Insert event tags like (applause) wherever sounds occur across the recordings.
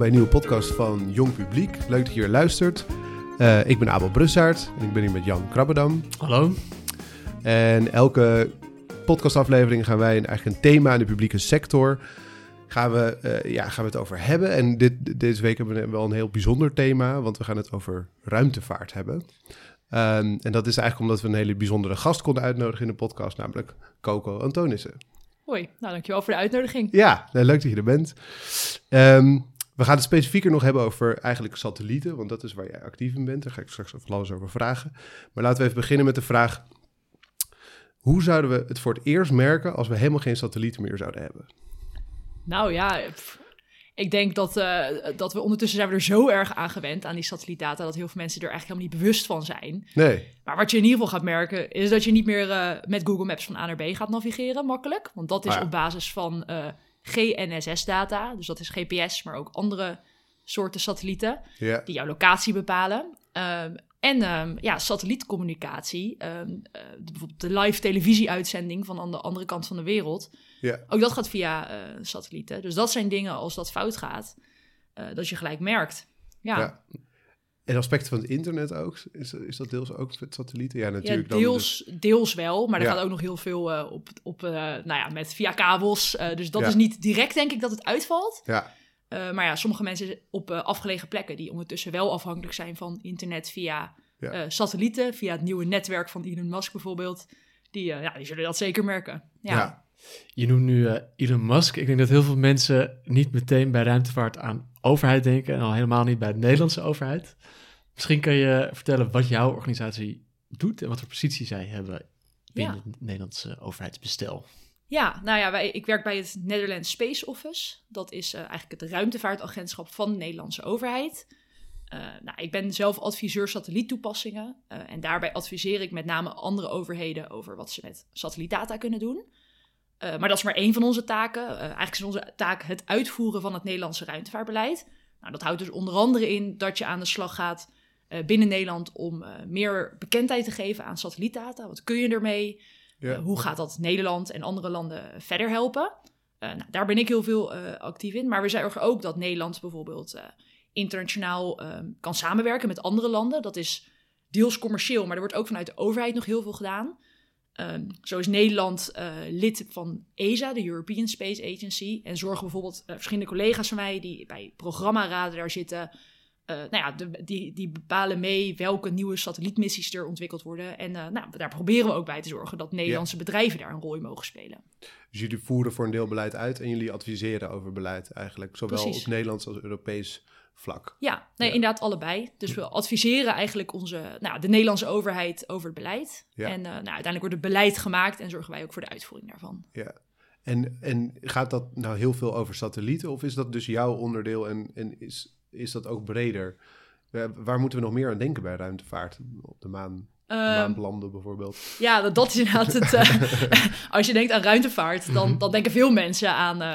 Bij een nieuwe podcast van Jong Publiek. Leuk dat je hier luistert. Uh, ik ben Abel Brussaert en ik ben hier met Jan Krabbedam. Hallo. En elke podcastaflevering gaan wij eigenlijk een thema in de publieke sector gaan we, uh, ja, gaan we het over hebben. En dit, deze week hebben we wel een heel bijzonder thema, want we gaan het over ruimtevaart hebben. Um, en dat is eigenlijk omdat we een hele bijzondere gast konden uitnodigen in de podcast, namelijk Coco Antonissen. Hoi, nou dankjewel voor de uitnodiging. Ja, nou, leuk dat je er bent. Um, we gaan het specifieker nog hebben over eigenlijk satellieten, want dat is waar jij actief in bent. Daar ga ik straks van alles over vragen. Maar laten we even beginnen met de vraag: hoe zouden we het voor het eerst merken als we helemaal geen satellieten meer zouden hebben? Nou ja, ik denk dat, uh, dat we ondertussen zijn we er zo erg aan gewend aan die satellietdata dat heel veel mensen er eigenlijk helemaal niet bewust van zijn. Nee. Maar wat je in ieder geval gaat merken is dat je niet meer uh, met Google Maps van A naar B gaat navigeren, makkelijk. Want dat is ah, op basis van uh, GNSS-data, dus dat is GPS, maar ook andere soorten satellieten die jouw locatie bepalen. Ehm, en um, ja, satellietcommunicatie, um, uh, bijvoorbeeld de live televisieuitzending van aan de andere kant van de wereld. Ja. Ook dat gaat via uh, satellieten. Dus dat zijn dingen als dat fout gaat, uh, dat je gelijk merkt. Ja. ja. En aspecten van het internet ook? Is, is dat deels ook met satellieten? Ja, natuurlijk. Ja, deels, dan dus... deels wel, maar er ja. gaat ook nog heel veel op, op nou ja, met via kabels. dus dat is niet direct, denk ik, dat het uitvalt. Ja. Uh, maar ja, sommige mensen op uh, afgelegen plekken die ondertussen wel afhankelijk zijn van internet via ja. uh, satellieten, via het nieuwe netwerk van Elon Musk bijvoorbeeld, die, ja, die zullen dat zeker merken. Ja. ja. Je noemt nu Elon Musk. Ik denk dat heel veel mensen niet meteen bij ruimtevaart aan overheid denken en al helemaal niet bij de Nederlandse overheid. Misschien kan je vertellen wat jouw organisatie doet en wat voor positie zij hebben binnen het Nederlandse overheidsbestel. Ja, nou ja, wij, ik werk bij het Netherlands Space Office. Dat is uh, eigenlijk het ruimtevaartagentschap van de Nederlandse overheid. Uh, nou, ik ben zelf adviseur satelliettoepassingen. Uh, en daarbij adviseer ik met name andere overheden over wat ze met satellietdata kunnen doen. maar dat is maar één van onze taken. eigenlijk is onze taak het uitvoeren van het Nederlandse ruimtevaartbeleid. Nou, dat houdt dus onder andere in dat je aan de slag gaat binnen Nederland om meer bekendheid te geven aan satellietdata. Wat kun je ermee? Ja. Uh, hoe gaat dat Nederland en andere landen verder helpen? Nou, daar ben ik heel veel actief in. Maar we zorgen ook dat Nederland bijvoorbeeld internationaal kan samenwerken met andere landen. Dat is deels commercieel, maar er wordt ook vanuit de overheid nog heel veel gedaan. Um, zo is Nederland lid van ESA, de European Space Agency. En zorgen bijvoorbeeld verschillende collega's van mij die bij programmaraden daar zitten uh, nou ja, de, die, die bepalen mee welke nieuwe satellietmissies er ontwikkeld worden. En uh, nou, daar proberen we ook bij te zorgen dat Nederlandse ja. bedrijven daar een rol in mogen spelen. Dus jullie voeren voor een deel beleid uit en jullie adviseren over beleid eigenlijk, zowel Precies. op Nederlands als Europees vlak. Ja, nee, ja. inderdaad allebei. Dus we adviseren eigenlijk onze, nou, de Nederlandse overheid over het beleid. Ja. En uh, nou, uiteindelijk wordt het beleid gemaakt en zorgen wij ook voor de uitvoering daarvan. Ja. En, en gaat dat nou heel veel over satellieten of is dat dus jouw onderdeel en, en is is dat ook breder? Waar moeten we nog meer aan denken bij ruimtevaart? Op de maan, um, maanlanden bijvoorbeeld. Ja, dat, dat is inderdaad het. Uh, (laughs) als je denkt aan ruimtevaart, dan, mhm. dan denken veel mensen aan, uh,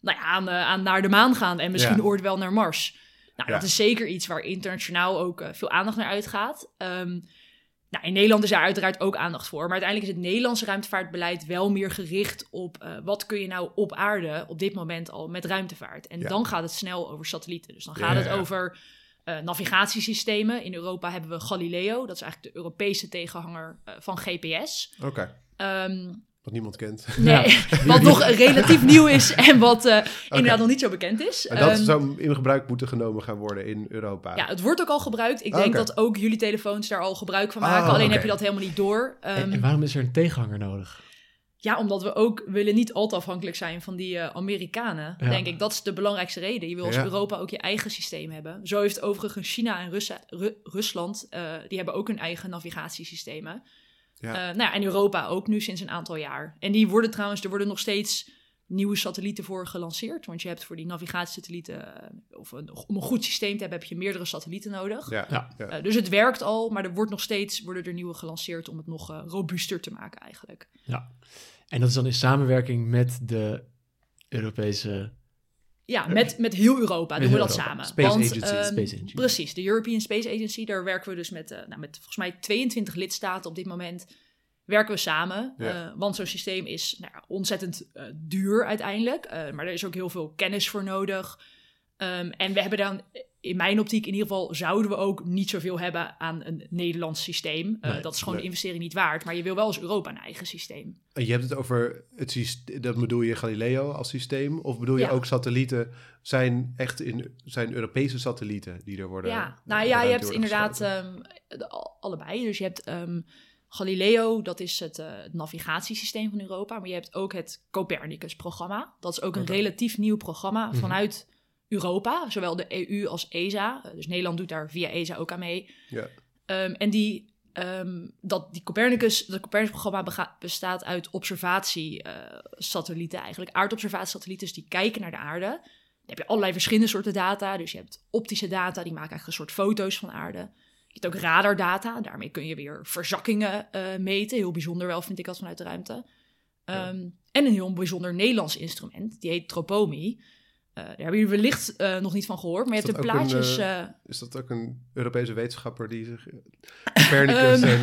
nou ja, aan, uh, aan naar de maan gaan en misschien ja. ooit wel naar Mars. Nou, ja. dat is zeker iets waar internationaal ook veel aandacht naar uitgaat. Um, nou, in Nederland is daar uiteraard ook aandacht voor. Maar uiteindelijk is het Nederlandse ruimtevaartbeleid wel meer gericht op uh, wat kun je nou op aarde op dit moment al met ruimtevaart. En ja. dan gaat het snel over satellieten. Dus dan gaat ja, het over uh, navigatiesystemen. In Europa hebben we Galileo, dat is eigenlijk de Europese tegenhanger uh, van GPS. Oké. Okay. Um, wat niemand kent. (laughs) Nee, (laughs) wat nog relatief nieuw is en wat (laughs) uh, okay. inderdaad nog niet zo bekend is. En dat um, zou in gebruik moeten genomen gaan worden in Europa. Ja, het wordt ook al gebruikt. Ik denk okay. dat ook jullie telefoons daar al gebruik van maken. Oh, Alleen okay. heb je dat helemaal niet door. Um, en, en, waarom is er een tegenhanger nodig? Ja, omdat we ook willen niet al te afhankelijk zijn van die uh, Amerikanen. Ja. Denk ik, dat is de belangrijkste reden. Je wil als ja. Europa ook je eigen systeem hebben. Zo heeft overigens China en Russen, Ru Rusland, uh, die hebben ook hun eigen navigatiesystemen. Ja. Uh, nou ja, en Europa ook nu sinds een aantal jaar. En die worden trouwens, er worden nog steeds nieuwe satellieten voor gelanceerd. Want je hebt voor die navigatiesatellieten, of een, om een goed systeem te hebben, heb je meerdere satellieten nodig. Ja, ja. Uh, dus het werkt al, maar er wordt nog steeds, worden er nieuwe gelanceerd om het nog uh, robuuster te maken eigenlijk. Ja, en dat is dan in samenwerking met de Europese ja, met, met heel Europa met doen we dat Europa. samen. Space, want, Agency, um, Space Agency. Precies, de European Space Agency. Daar werken we dus met, uh, nou, met volgens mij 22 lidstaten op dit moment. Werken we samen. Ja. Uh, want zo'n systeem is nou, ontzettend uh, duur uiteindelijk. maar er is ook heel veel kennis voor nodig. Ehm, en we hebben dan, in mijn optiek in ieder geval, zouden we ook niet zoveel hebben aan een Nederlands systeem. Eh, Nee, dat is gewoon nee. de investering niet waard. Maar je wil wel als Europa een eigen systeem. En je hebt het over het systeem, dat bedoel je Galileo als systeem? Of bedoel je Ja. ook satellieten zijn echt in, zijn Europese satellieten die er worden? Ja, nou ja, je hebt inderdaad ehm, allebei. Dus je hebt ehm, Galileo, dat is het, eh, het navigatiesysteem van Europa. Maar je hebt ook het Copernicus-programma. Dat is ook een relatief nieuw programma Mhm. vanuit Europa. Zowel de EU als ESA. Eh, dus Nederland doet daar via ESA ook aan mee. Ja. Ehm, en die, ehm, dat, die Copernicus, dat Copernicus-programma bestaat uit observatiesatellieten eigenlijk. Aardobservatiesatellieten, dus die kijken naar de aarde. Dan heb je allerlei verschillende soorten data. Dus je hebt optische data, die maken eigenlijk een soort foto's van aarde. Je hebt ook radardata, daarmee kun je weer verzakkingen eh, meten. Heel bijzonder wel, vind ik dat vanuit de ruimte. Ja. Ehm, En een heel bijzonder Nederlands instrument, die heet Tropomi. Eh, daar hebben jullie wellicht eh, nog niet van gehoord, maar je Is hebt de een, plaatjes... eh, Is dat ook een Europese wetenschapper die zich... (laughs) Copernicus en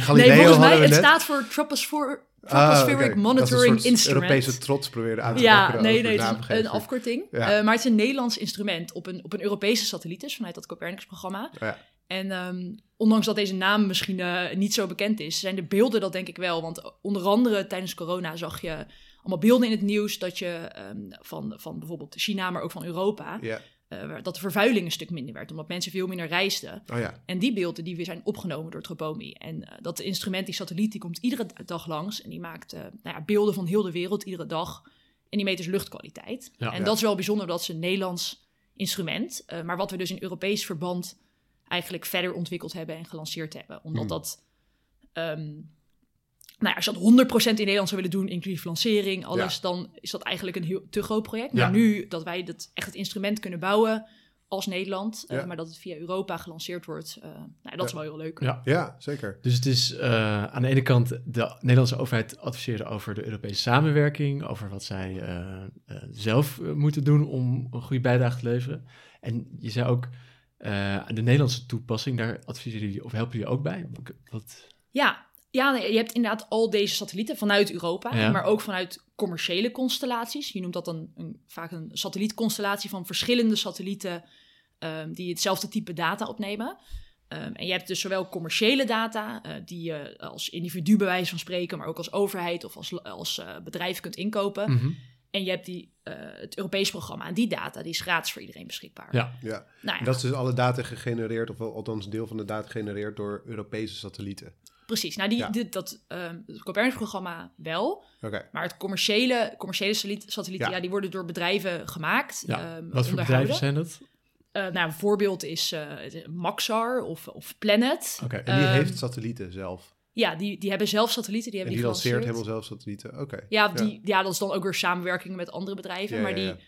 Galileo nee, volgens mij, het net. staat voor Troposphor- Ah, Tropospheric is Monitoring een soort Instrument. Europese trots probeerde aan te Ja, nee, het is een afkorting. Ja. Maar het is een Nederlands instrument op een, op een Europese satelliet, dus vanuit dat Copernicus-programma. Ja. En ehm, ondanks dat deze naam misschien niet zo bekend is, zijn de beelden dat denk ik wel. Want onder andere tijdens corona zag je allemaal beelden in het nieuws dat je ehm, van, van bijvoorbeeld China, maar ook van Europa, eh, dat de vervuiling een stuk minder werd, omdat mensen veel minder reisden. Oh ja. En die beelden die weer zijn opgenomen door Tropomi. En eh, dat instrument, die satelliet, die komt iedere dag langs. En die maakt eh, nou ja, beelden van heel de wereld iedere dag. En die meet dus luchtkwaliteit. Ja. en Ja. dat is wel bijzonder, dat is een Nederlands instrument. eh, maar wat we dus in Europees verband eigenlijk verder ontwikkeld hebben en gelanceerd hebben. Omdat Hmm. dat... ehm, nou ja, als je dat 100% in Nederland zou willen doen, inclusief lancering, alles, Ja. dan is dat eigenlijk een heel te groot project. Ja. Maar nu dat wij dat, echt het instrument kunnen bouwen als Nederland, eh, maar dat het via Europa gelanceerd wordt, eh, nou, ja, dat is wel heel leuk. Ja. ja, zeker. Dus het is eh, aan de ene kant de Nederlandse overheid adviseren over de Europese samenwerking, over wat zij eh, eh, zelf moeten doen om een goede bijdrage te leveren. En je zei ook eh, aan de Nederlandse toepassing, daar adviseren jullie of helpen jullie ook bij? Wat, Ja, ja nee, je hebt inderdaad al deze satellieten vanuit Europa, Ja. maar ook vanuit commerciële constellaties. Je noemt dat dan een, vaak een satellietconstellatie van verschillende satellieten ehm, die hetzelfde type data opnemen. Ehm, en je hebt dus zowel commerciële data, eh, die je als individu bij wijze van spreken, maar ook als overheid of als, als eh, bedrijf kunt inkopen. Mhm. En je hebt die, eh, het Europees programma. En die data die is gratis voor iedereen beschikbaar. Ja. Ja. Nou En ja, dat is dus alle data gegenereerd, of althans deel van de data gegenereerd door Europese satellieten. Precies. Nou, die, Ja. dit, dat ehm, het Copernicus-programma wel. Oké. Maar het commerciële, commerciële satelliet- satellieten, Ja. ja. die worden door bedrijven gemaakt. Ja, ehm, Wat voor bedrijven zijn dat? Eh, nou, een voorbeeld is eh, het- Maxar of, of Planet. Oké. En die Ehm, heeft satellieten zelf. Ja, die, die hebben zelf satellieten, die En hebben die die lanceert helemaal zelf satellieten. Oké. Ja, die, ja. dat is dan ook weer samenwerking met andere bedrijven. Ja, maar ja, die,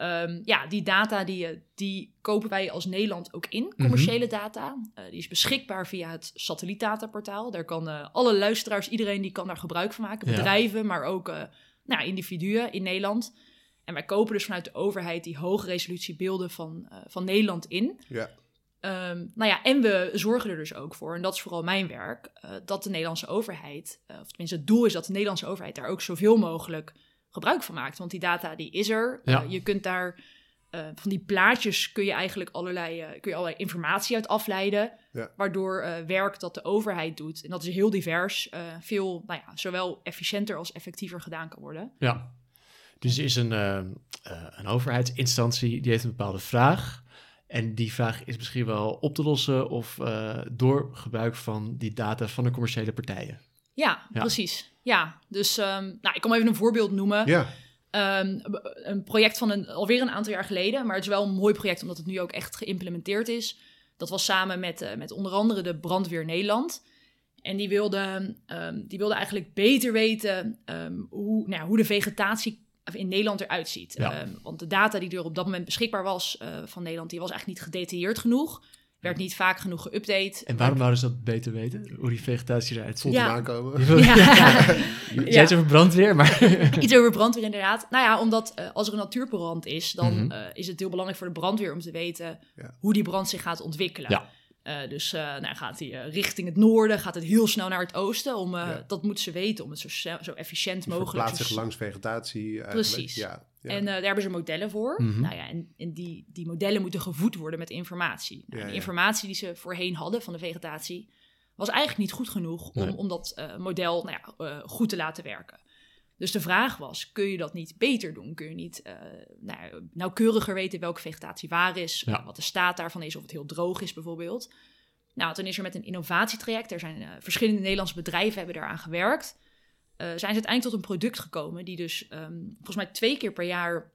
ehm, ja, die data die, eh, die kopen wij als Nederland ook in, Mhm. commerciële data. Eh, die is beschikbaar via het satellietdataportaal. Daar kan eh, alle luisteraars, iedereen die kan daar gebruik van maken. Ja. Bedrijven, maar ook nou, individuen in Nederland. En wij kopen dus vanuit de overheid die hoge resolutie beelden van, van Nederland in. Ja. Ehm, nou ja, en we zorgen er dus ook voor, en dat is vooral mijn werk, dat de Nederlandse overheid, of tenminste het doel is dat de Nederlandse overheid daar ook zoveel mogelijk gebruik van maakt. Want die data die is er. Ja. Eh, je kunt daar eh, van die plaatjes kun je eigenlijk allerlei, eh, kun je allerlei informatie uit afleiden. Ja. Waardoor eh, werk dat de overheid doet, en dat is heel divers, eh, veel, nou ja, zowel efficiënter als effectiever gedaan kan worden. Ja. Dus er is een, een overheidsinstantie die heeft een bepaalde vraag. En die vraag is misschien wel op te lossen of eh, door gebruik van die data van de commerciële partijen. Ja, Ja. precies. Ja, dus ehm, nou, ik kan even een voorbeeld noemen. Ja. Ehm, een project van een, alweer een aantal jaar geleden, maar het is wel een mooi project omdat het nu ook echt geïmplementeerd is. Dat was samen met, eh, met onder andere de Brandweer Nederland. En die wilde, ehm, die wilde eigenlijk beter weten hoe, nou hoe de vegetatie in Nederland eruit ziet. Ja. Want de data die er op dat moment beschikbaar was eh, van Nederland, die was eigenlijk niet gedetailleerd genoeg. Werd niet vaak genoeg geüpdate. En waarom wouden ze dat beter weten? Hoe die vegetatie eruit ziet? Voelt Ja. aankomen. Ja. (laughs) Het (laughs) over brandweer, maar... (laughs) Iets over brandweer inderdaad. Nou ja, omdat eh, als er een natuurbrand is, dan Mhm. eh, is het heel belangrijk voor de brandweer om te weten Ja. hoe die brand zich gaat ontwikkelen. Eh, dus eh, nou, gaat hij eh, richting het noorden, gaat het heel snel naar het oosten. Om, eh, Ja. Dat moeten ze weten om het zo, zo efficiënt Die mogelijk verplaatst te zich langs vegetatie eigenlijk. Precies. Ja, ja. En eh, daar hebben ze modellen voor. Mhm. Nou ja, en, en die, die modellen moeten gevoed worden met informatie. Nou, Ja, de ja. informatie die ze voorheen hadden van de vegetatie was eigenlijk niet goed genoeg om, Nee. om dat eh, model nou ja, eh, goed te laten werken. Dus de vraag was, kun je dat niet beter doen? Kun je niet eh, nou, nauwkeuriger weten welke vegetatie waar is, Ja. wat de staat daarvan is, of het heel droog is bijvoorbeeld? Nou, toen is er met een innovatietraject, er zijn eh, verschillende Nederlandse bedrijven hebben daaraan gewerkt, eh, zijn ze uiteindelijk tot een product gekomen die dus ehm, volgens mij twee keer per jaar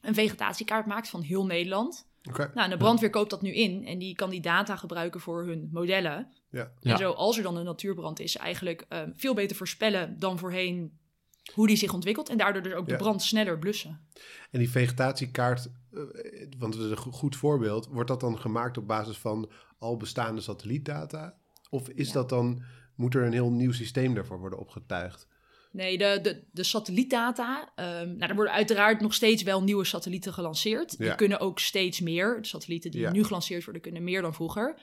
een vegetatiekaart maakt van heel Nederland. Oké. Nou, en de brandweer koopt dat nu in en die kan die data gebruiken voor hun modellen. Ja. Ja. En zo, als er dan een natuurbrand is, eigenlijk ehm, veel beter voorspellen dan voorheen hoe die zich ontwikkelt. En daardoor dus ook de brand sneller blussen. En die vegetatiekaart, eh, want het is een go- goed voorbeeld, wordt dat dan gemaakt op basis van al bestaande satellietdata? Of is Ja. dat dan, moet er een heel nieuw systeem daarvoor worden opgetuigd? Nee, de, de, de satellietdata. ehm, nou, er worden uiteraard nog steeds wel nieuwe satellieten gelanceerd. Die kunnen ook steeds meer. De satellieten die Ja. nu gelanceerd worden, kunnen meer dan vroeger.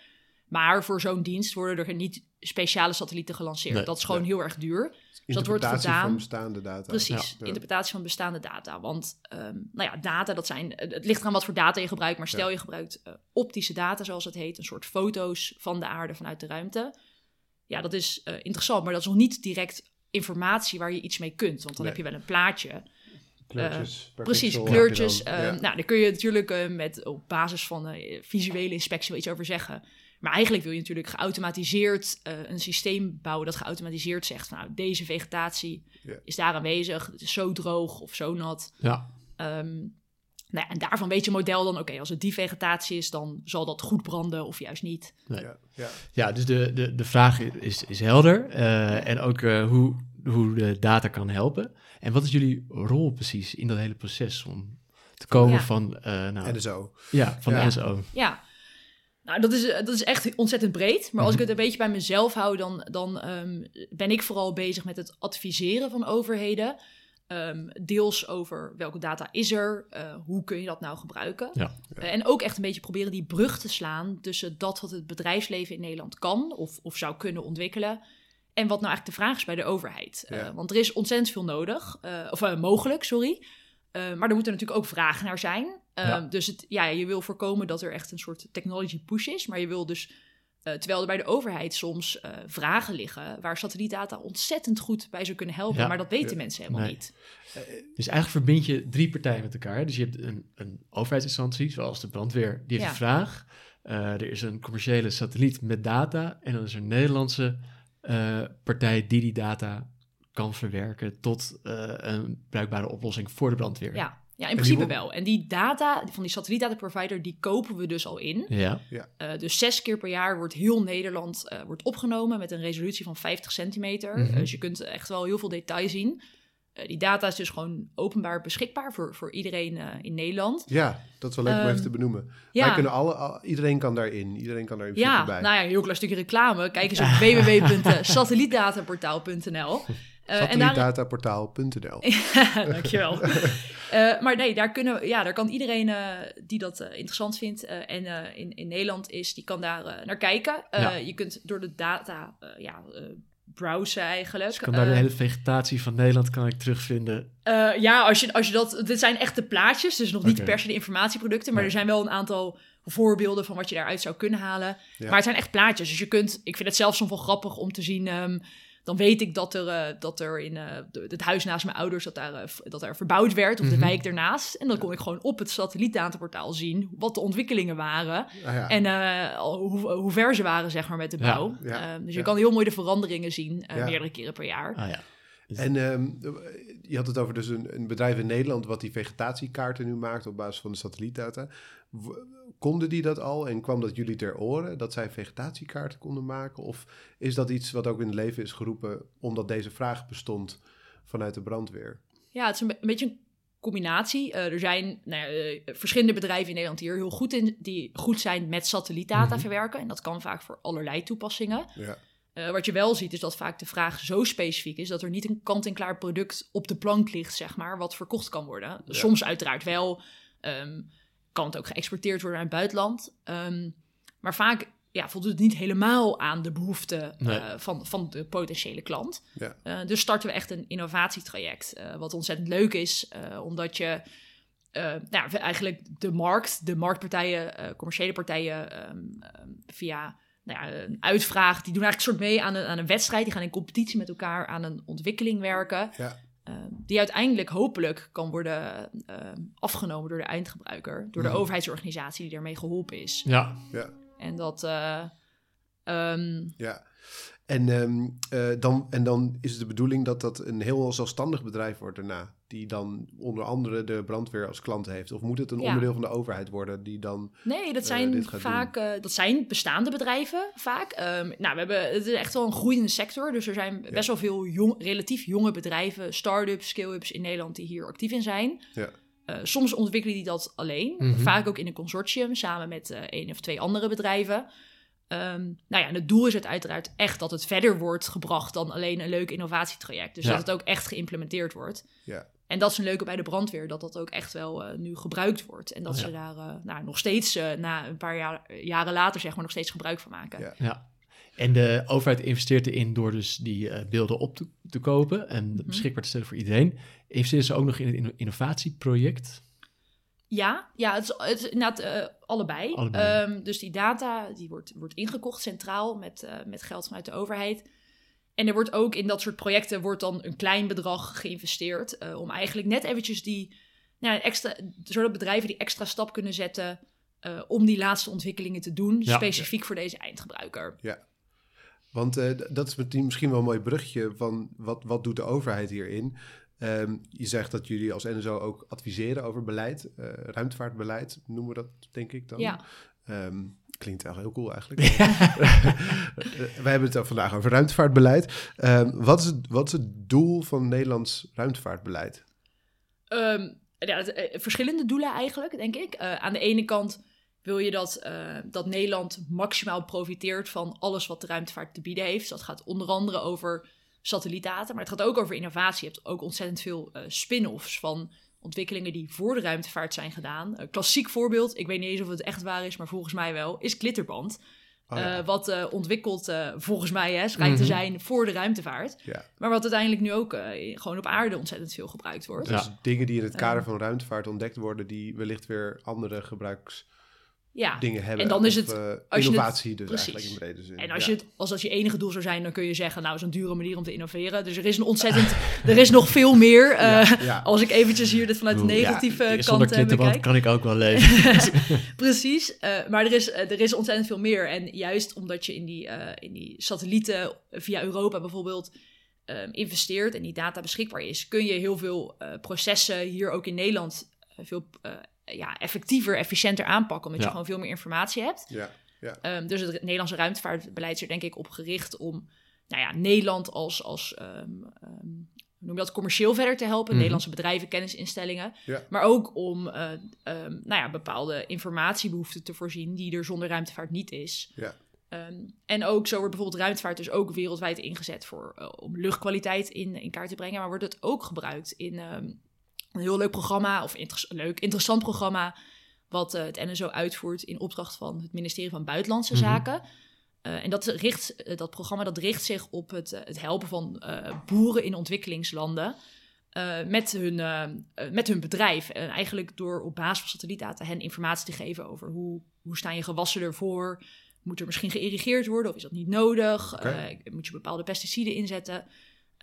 Maar voor zo'n dienst worden er niet speciale satellieten gelanceerd. Nee. dat is gewoon heel erg duur. Dus dat wordt Interpretatie gedaan. van bestaande data. Precies, Ja. interpretatie van bestaande data. Want ehm, nou ja, data, dat zijn, het ligt eraan wat voor data je gebruikt. Maar stel Ja. je gebruikt eh, optische data, zoals het heet. Een soort foto's van de aarde vanuit de ruimte. Ja, dat is eh, interessant, maar dat is nog niet direct informatie waar je iets mee kunt. Want dan Nee. heb je wel een plaatje. Kleurtjes. per Precies, kleurtjes. dan. ehm, Ja. Nou, daar kun je natuurlijk eh, met, op basis van eh, visuele inspectie wel iets over zeggen. Maar eigenlijk wil je natuurlijk geautomatiseerd eh, een systeem bouwen dat geautomatiseerd zegt van nou, deze vegetatie is daar aanwezig, het is zo droog of zo nat. Ja, Ehm, nou ja, en daarvan weet je model dan, oké, als het die vegetatie is, dan zal dat goed branden of juist niet. nee. Ja, ja. ja dus de, de, de vraag is, is helder. eh, en ook eh, hoe, hoe de data kan helpen. En wat is jullie rol precies in dat hele proces om te komen Ja. van, eh nou, En zo. ja, van Ja. de NSO? Ja, nou, dat is, dat is echt ontzettend breed. Maar als ik Mhm. het een beetje bij mezelf hou, dan, dan ehm, ben ik vooral bezig met het adviseren van overheden. Ehm, deels over welke data is er, eh, hoe kun je dat nou gebruiken. Ja. Eh, en ook echt een beetje proberen die brug te slaan tussen dat wat het bedrijfsleven in Nederland kan of, of zou kunnen ontwikkelen. En wat nou eigenlijk de vraag is bij de overheid. Eh, want er is ontzettend veel nodig, eh, of eh, mogelijk, sorry. Eh, maar er moeten natuurlijk ook vragen naar zijn. Eh, Ja. Dus het, ja, je wil voorkomen dat er echt een soort technology push is. Maar je wil dus, eh, terwijl er bij de overheid soms eh, vragen liggen... waar satellietdata ontzettend goed bij zou kunnen helpen. Ja. Maar dat weten Ja. mensen helemaal Nee. niet. Dus eigenlijk verbind je drie partijen met elkaar. Dus je hebt een, een overheidsinstantie, zoals de brandweer, die heeft een vraag. Eh, er is een commerciële satelliet met data. En dan is er een Nederlandse eh, partij die die data kan verwerken tot eh, een bruikbare oplossing voor de brandweer. Ja, ja in principe wel. En die data van die satellietdataprovider, die kopen we dus al in. Ja, Eh, dus zes keer per jaar wordt heel Nederland eh, wordt opgenomen met een resolutie van 50 centimeter. Mhm. Dus je kunt echt wel heel veel detail zien. Eh, die data is dus gewoon openbaar beschikbaar voor, voor iedereen eh, in Nederland. Ja, dat is wel leuk om Ehm, even te benoemen. Ja, Wij kunnen alle, al- iedereen kan daarin. Iedereen kan daar in ja bij. nou ja, een heel klein stukje reclame. Kijk eens op (laughs) www.satellietdataportaal.nl. Eh, en daar, Satellietdataportaal.nl (laughs) Dankjewel. (laughs) Eh maar nee, daar, kunnen, we- ja, daar kan iedereen eh, die dat eh, interessant vindt eh, en eh, in, in Nederland is, die kan daar eh, naar kijken. Eh, Ja. Je kunt door de data eh, ja, eh, browsen eigenlijk. dus ik kan daar de Eh, hele vegetatie van Nederland kan ik terugvinden. eh, ja, als je, als je dat... Dit zijn echte plaatjes, dus nog niet Oké. per se de informatieproducten. Maar Nee. er zijn wel een aantal voorbeelden van wat je daaruit zou kunnen halen. Ja. Maar het zijn echt plaatjes. Dus je kunt... Ik vind het zelfs soms wel grappig om te zien... ehm, dan weet ik dat er, eh, dat er in eh, de- het huis naast mijn ouders... dat, daar, eh, dat er verbouwd werd, of Mhm. de wijk ernaast. En dan kon ik gewoon op het satellietdataportaal zien... wat de ontwikkelingen waren. Ah, ja. En eh, hoe, hoe ver ze waren, zeg maar, met de bouw. Ja. Ehm, dus je kan heel mooi de veranderingen zien... eh, Ja. meerdere keren per jaar. Ah ja. En ehm, je had het over dus een, een bedrijf in Nederland wat die vegetatiekaarten nu maakt op basis van de satellietdata. W- Konden die dat al en kwam dat jullie ter oren dat zij vegetatiekaarten konden maken? Of is dat iets wat ook in het leven is geroepen omdat deze vraag bestond vanuit de brandweer? Ja, het is een, be- een beetje een combinatie. Eh, er zijn nou ja, eh, verschillende bedrijven in Nederland die er heel goed in die goed zijn met satellietdata Mhm. verwerken. En dat kan vaak voor allerlei toepassingen. Ja, Eh, wat je wel ziet is dat vaak de vraag zo specifiek is dat er niet een kant-en-klaar product op de plank ligt, zeg maar, wat verkocht kan worden. Soms uiteraard wel. ehm, kan het ook geëxporteerd worden naar het buitenland. Ehm, maar vaak ja, voldoet niet helemaal aan de behoeften Nee. eh, van, van de potentiële klant. Ja. Eh, dus starten we echt een innovatietraject. eh, wat ontzettend leuk is, omdat je nou, eigenlijk de markt, de marktpartijen, commerciële partijen, ehm, ehm, via nou ja, een uitvraag, die doen eigenlijk een soort mee aan een, aan een wedstrijd. Die gaan in competitie met elkaar aan een ontwikkeling werken. Ja. Eh, die uiteindelijk hopelijk kan worden ehm, afgenomen door de eindgebruiker, door de overheidsorganisatie die ermee geholpen is. Ja, Ja. En dat. eh, ehm, Ja. En, ehm, eh, dan, en dan is het de bedoeling dat dat een heel zelfstandig bedrijf wordt daarna. Die dan onder andere de brandweer als klant heeft. Of moet het een Ja. onderdeel van de overheid worden die dan... nee, dat eh, zijn dit gaat vaak eh, dat zijn bestaande bedrijven vaak. Ehm, nou, we hebben het is echt wel een groeiende sector. Dus er zijn best wel veel jong, relatief jonge bedrijven, start-ups, scale-ups in Nederland die hier actief in zijn. Ja. Eh, soms ontwikkelen die dat alleen, Mhm. vaak ook in een consortium samen met eh één of twee andere bedrijven. Ehm, nou ja, en het doel is het uiteraard echt dat het verder wordt gebracht dan alleen een leuk innovatietraject. Dus Ja. dat het ook echt geïmplementeerd wordt. Ja. En dat is een leuke bij de brandweer, dat dat ook echt wel eh, nu gebruikt wordt. En dat Ja. ze daar eh, nou, nog steeds, eh, na een paar jaar, jaren later, zeg maar, nog steeds gebruik van maken. Ja. ja. En de overheid investeert erin door dus die eh, beelden op te, te kopen en Mhm. beschikbaar te stellen voor iedereen. Investeren ze ook nog in het inno- innovatieproject? Ja, ja het is, het is inderdaad allebei. Allebei. Ehm, dus die data die wordt, wordt ingekocht centraal met, eh, met geld vanuit de overheid. En er wordt ook in dat soort projecten wordt dan een klein bedrag geïnvesteerd. eh, om eigenlijk net eventjes die, nou, extra, zodat bedrijven die extra stap kunnen zetten eh, om die laatste ontwikkelingen te doen. Ja. Specifiek voor deze eindgebruiker. Want eh, dat is misschien wel een mooi brugje van wat, wat doet de overheid hierin. Ehm, je zegt dat jullie als NSO ook adviseren over beleid, eh, ruimtevaartbeleid noemen we dat denk ik dan. Ja. Ehm, klinkt wel heel cool eigenlijk. (laughs) Wij hebben het vandaag over ruimtevaartbeleid. Ehm, wat, is het, wat is het doel van Nederlands ruimtevaartbeleid? Ehm, ja, het, eh, verschillende doelen eigenlijk, denk ik. Eh, aan de ene kant wil je dat, eh, dat Nederland maximaal profiteert van alles wat de ruimtevaart te bieden heeft. Dus dat gaat onder andere over satellietdata, maar het gaat ook over innovatie. Je hebt ook ontzettend veel eh, spin-offs van ontwikkelingen die voor de ruimtevaart zijn gedaan. Een klassiek voorbeeld, ik weet niet eens of het echt waar is, maar volgens mij wel, is Glitterband. Oh, ja. Eh, wat eh, ontwikkeld, eh, volgens mij, hè, schijnt te Mhm. zijn voor de ruimtevaart. ja. Maar wat uiteindelijk nu ook gewoon op aarde ontzettend veel gebruikt wordt. Ja. Dus dingen die in het kader van ruimtevaart ontdekt worden, die wellicht weer andere gebruiksdingen Ja, hebben. En dan is Of, het- eh, als het- innovatie dus precies. eigenlijk in brede zin. En als, Ja. je het, als dat je enige doel zou zijn, dan kun je zeggen, nou, is een dure manier om te innoveren. Dus er is een ontzettend, (laughs) er is nog veel meer. eh, Ja, ja. Als ik eventjes hier dit vanuit de negatieve Zonder kant eh, klittenband bekijk. kan ik ook wel (laughs) leven. (laughs) Precies, eh, maar er is, eh, er is ontzettend veel meer. En juist omdat je in die, eh, in die satellieten via Europa bijvoorbeeld eh, investeert en die data beschikbaar is, kun je heel veel eh, processen hier ook in Nederland eh, veel eh, ja, effectiever, efficiënter aanpakken, omdat Ja. je gewoon veel meer informatie hebt. Ja, Ehm, dus het Nederlandse ruimtevaartbeleid is er denk ik op gericht om nou ja, Nederland als, als ehm, ehm, noem je dat, commercieel verder te helpen. Mhm. Nederlandse bedrijven, kennisinstellingen. Ja. Maar ook om eh, ehm, nou ja, bepaalde informatiebehoeften te voorzien die er zonder ruimtevaart niet is. Ja. Ehm, en ook zo wordt bijvoorbeeld ruimtevaart dus ook wereldwijd ingezet voor, eh, om luchtkwaliteit in, in kaart te brengen. Maar wordt het ook gebruikt in ehm, een heel leuk programma, of inter- leuk, interessant programma, wat eh, het NSO uitvoert in opdracht van het ministerie van Buitenlandse Mhm. Zaken. Eh, en dat, richt, eh, dat programma dat richt zich op het, het helpen van boeren in ontwikkelingslanden. met, hun, met hun bedrijf. En eigenlijk door op basis van satellietdata hen informatie te geven over hoe, hoe staan je gewassen ervoor. Moet er misschien geïrrigeerd worden of is dat niet nodig? Moet je bepaalde pesticiden inzetten?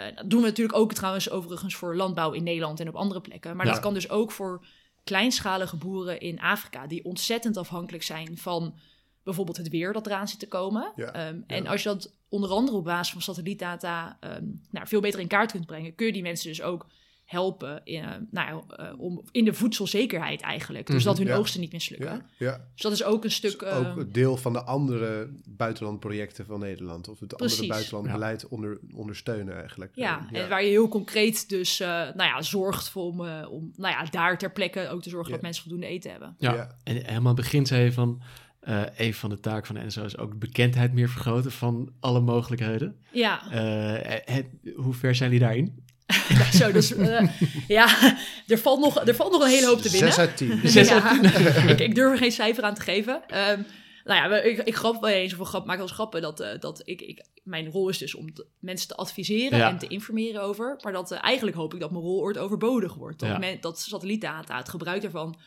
Eh, dat doen we natuurlijk ook trouwens overigens voor landbouw in Nederland en op andere plekken. Maar Ja. dat kan dus ook voor kleinschalige boeren in Afrika... die ontzettend afhankelijk zijn van bijvoorbeeld het weer dat eraan zit te komen. Ja, Ehm, En als je dat onder andere op basis van satellietdata ehm, nou, veel beter in kaart kunt brengen... kun je die mensen dus ook helpen in, eh, nou, ja, eh, om, in de voedselzekerheid eigenlijk. Dus Mhm, dat hun ja. oogsten niet mislukken. Ja, ja. Dus dat is ook een stuk... Dus eh, ook een deel van de andere buitenlandprojecten van Nederland. Of het Precies. andere buitenlandbeleid onder, ondersteunen eigenlijk. Ja, Eh, en waar je heel concreet dus eh, nou ja, zorgt voor om, eh, om nou ja, daar ter plekke ook te zorgen Ja. dat mensen voldoende eten hebben. Ja. Ja. En helemaal aan het begin zei je van... eh een van de taken van de NSO is ook de bekendheid meer vergroten van alle mogelijkheden. Ja, Eh, het- hoe ver zijn jullie daarin? (laughs) ja, zo, dus, eh, ja er, valt nog, er valt nog een hele hoop te winnen. (laughs) Zes uit tien. Zes (laughs) Ja, ik, ik durf er geen cijfer aan te geven. Ehm, nou ja, ik, ik grap wel eens, of grap, maak wel eens grappen, dat, eh, dat ik, ik, mijn rol is dus om te- mensen te adviseren Ja. en te informeren over. Maar dat eh, eigenlijk hoop ik dat mijn rol ooit overbodig wordt. Dat, Ja. men, dat satellietdata, het gebruik daarvan,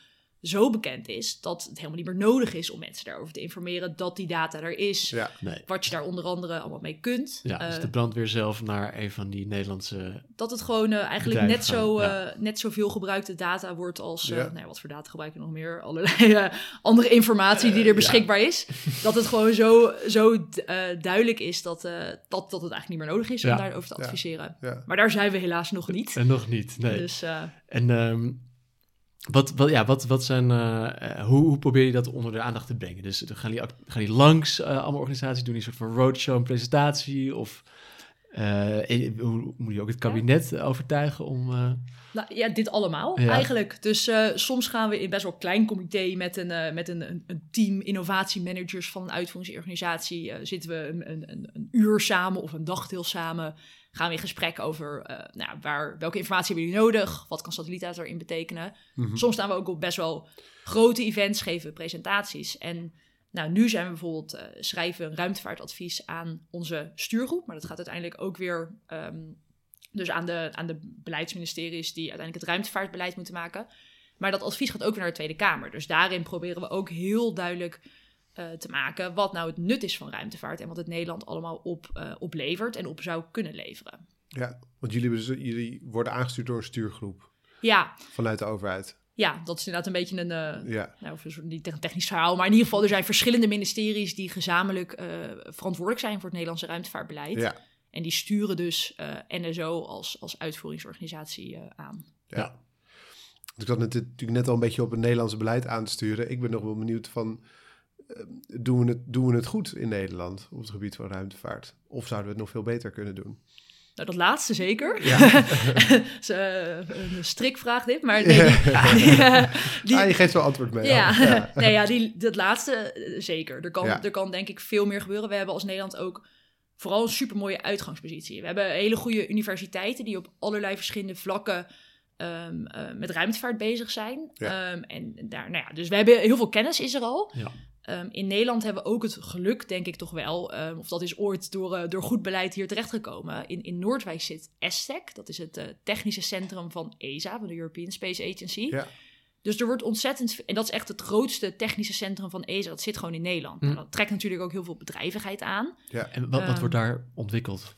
zo bekend is dat het helemaal niet meer nodig is om mensen daarover te informeren dat die data er is. Ja, Nee. Wat je daar onder andere allemaal mee kunt. Ja, dus Eh, de brandweer zelf naar een van die Nederlandse... dat het gewoon eh, eigenlijk net, zo, ja. eh, net zoveel gebruikte data wordt als... Ja. nou ja, wat voor data gebruiken we nog meer? Allerlei andere informatie die er beschikbaar is. Dat het gewoon zo, zo duidelijk is dat, dat, dat het eigenlijk niet meer nodig is om daarover te adviseren. ja. Maar daar zijn we helaas nog niet. En nog niet, nee. Dus En ehm, wat, wat, ja, wat, wat zijn, eh, eh, hoe, hoe probeer je dat onder de aandacht te brengen? Dus gaan die, gaan die langs eh, allemaal organisaties, doen die een soort van roadshow, een presentatie? Of hoe moet je ook het kabinet overtuigen om... nou, ja, dit allemaal Ja. eigenlijk. Dus soms gaan we in best wel klein comité met een, met een, een, team innovatiemanagers van een uitvoeringsorganisatie. zitten we een, een, een uur samen of een dagdeel samen. Gaan we in gesprek over eh, nou, waar, welke informatie hebben jullie nodig? Wat kan satellietdata erin betekenen? Mhm. Soms staan we ook op best wel grote events, geven we presentaties. En nou, nu zijn we bijvoorbeeld, eh, schrijven een ruimtevaartadvies aan onze stuurgroep. Maar dat gaat uiteindelijk ook weer ehm, dus aan de, aan de beleidsministeries die uiteindelijk het ruimtevaartbeleid moeten maken. Maar dat advies gaat ook weer naar de Tweede Kamer. Dus daarin proberen we ook heel duidelijk eh, te maken wat nou het nut is van ruimtevaart en wat het Nederland allemaal op, eh, oplevert en op zou kunnen leveren. ja. Want jullie, jullie worden aangestuurd door een stuurgroep Ja, vanuit de overheid. ja dat is inderdaad een beetje een, eh, Ja, nou, of een soort niet een technisch verhaal, maar in ieder geval, er zijn verschillende ministeries die gezamenlijk verantwoordelijk zijn voor het Nederlandse ruimtevaartbeleid. ja, En die sturen dus NSO als, als uitvoeringsorganisatie aan. ja. Ja. Dus ik zat net, natuurlijk net al een beetje op het Nederlandse beleid aan te sturen. Ik ben nog wel benieuwd van, doen, we het, doen we het goed in Nederland op het gebied van ruimtevaart? Of zouden we het nog veel beter kunnen doen? Nou, dat laatste zeker. Ja. (laughs) Dat is, eh, een strikvraag dit, maar nee, die, (laughs) die, die- ah, je geeft wel antwoord mee. ja, (laughs) Ja. nee, ja die, dat laatste eh, zeker. Er kan, Ja. er kan denk ik veel meer gebeuren. We hebben als Nederland ook vooral een supermooie uitgangspositie. We hebben hele goede universiteiten die op allerlei verschillende vlakken ehm, eh, met ruimtevaart bezig zijn. Ja. Ehm, en daar, nou ja, dus we hebben heel veel kennis is er al. Ja. Ehm, in Nederland hebben we ook het geluk, denk ik toch wel, ehm, of dat is ooit door, eh, door goed beleid hier terechtgekomen. In, in Noordwijk zit ESTEC, dat is het eh, technische centrum van ESA, van de European Space Agency. Ja. Dus er wordt ontzettend, en dat is echt het grootste technische centrum van ESA, dat zit gewoon in Nederland. Hm. Nou, dat trekt natuurlijk ook heel veel bedrijvigheid aan. En wat, wat Ehm, wordt daar ontwikkeld?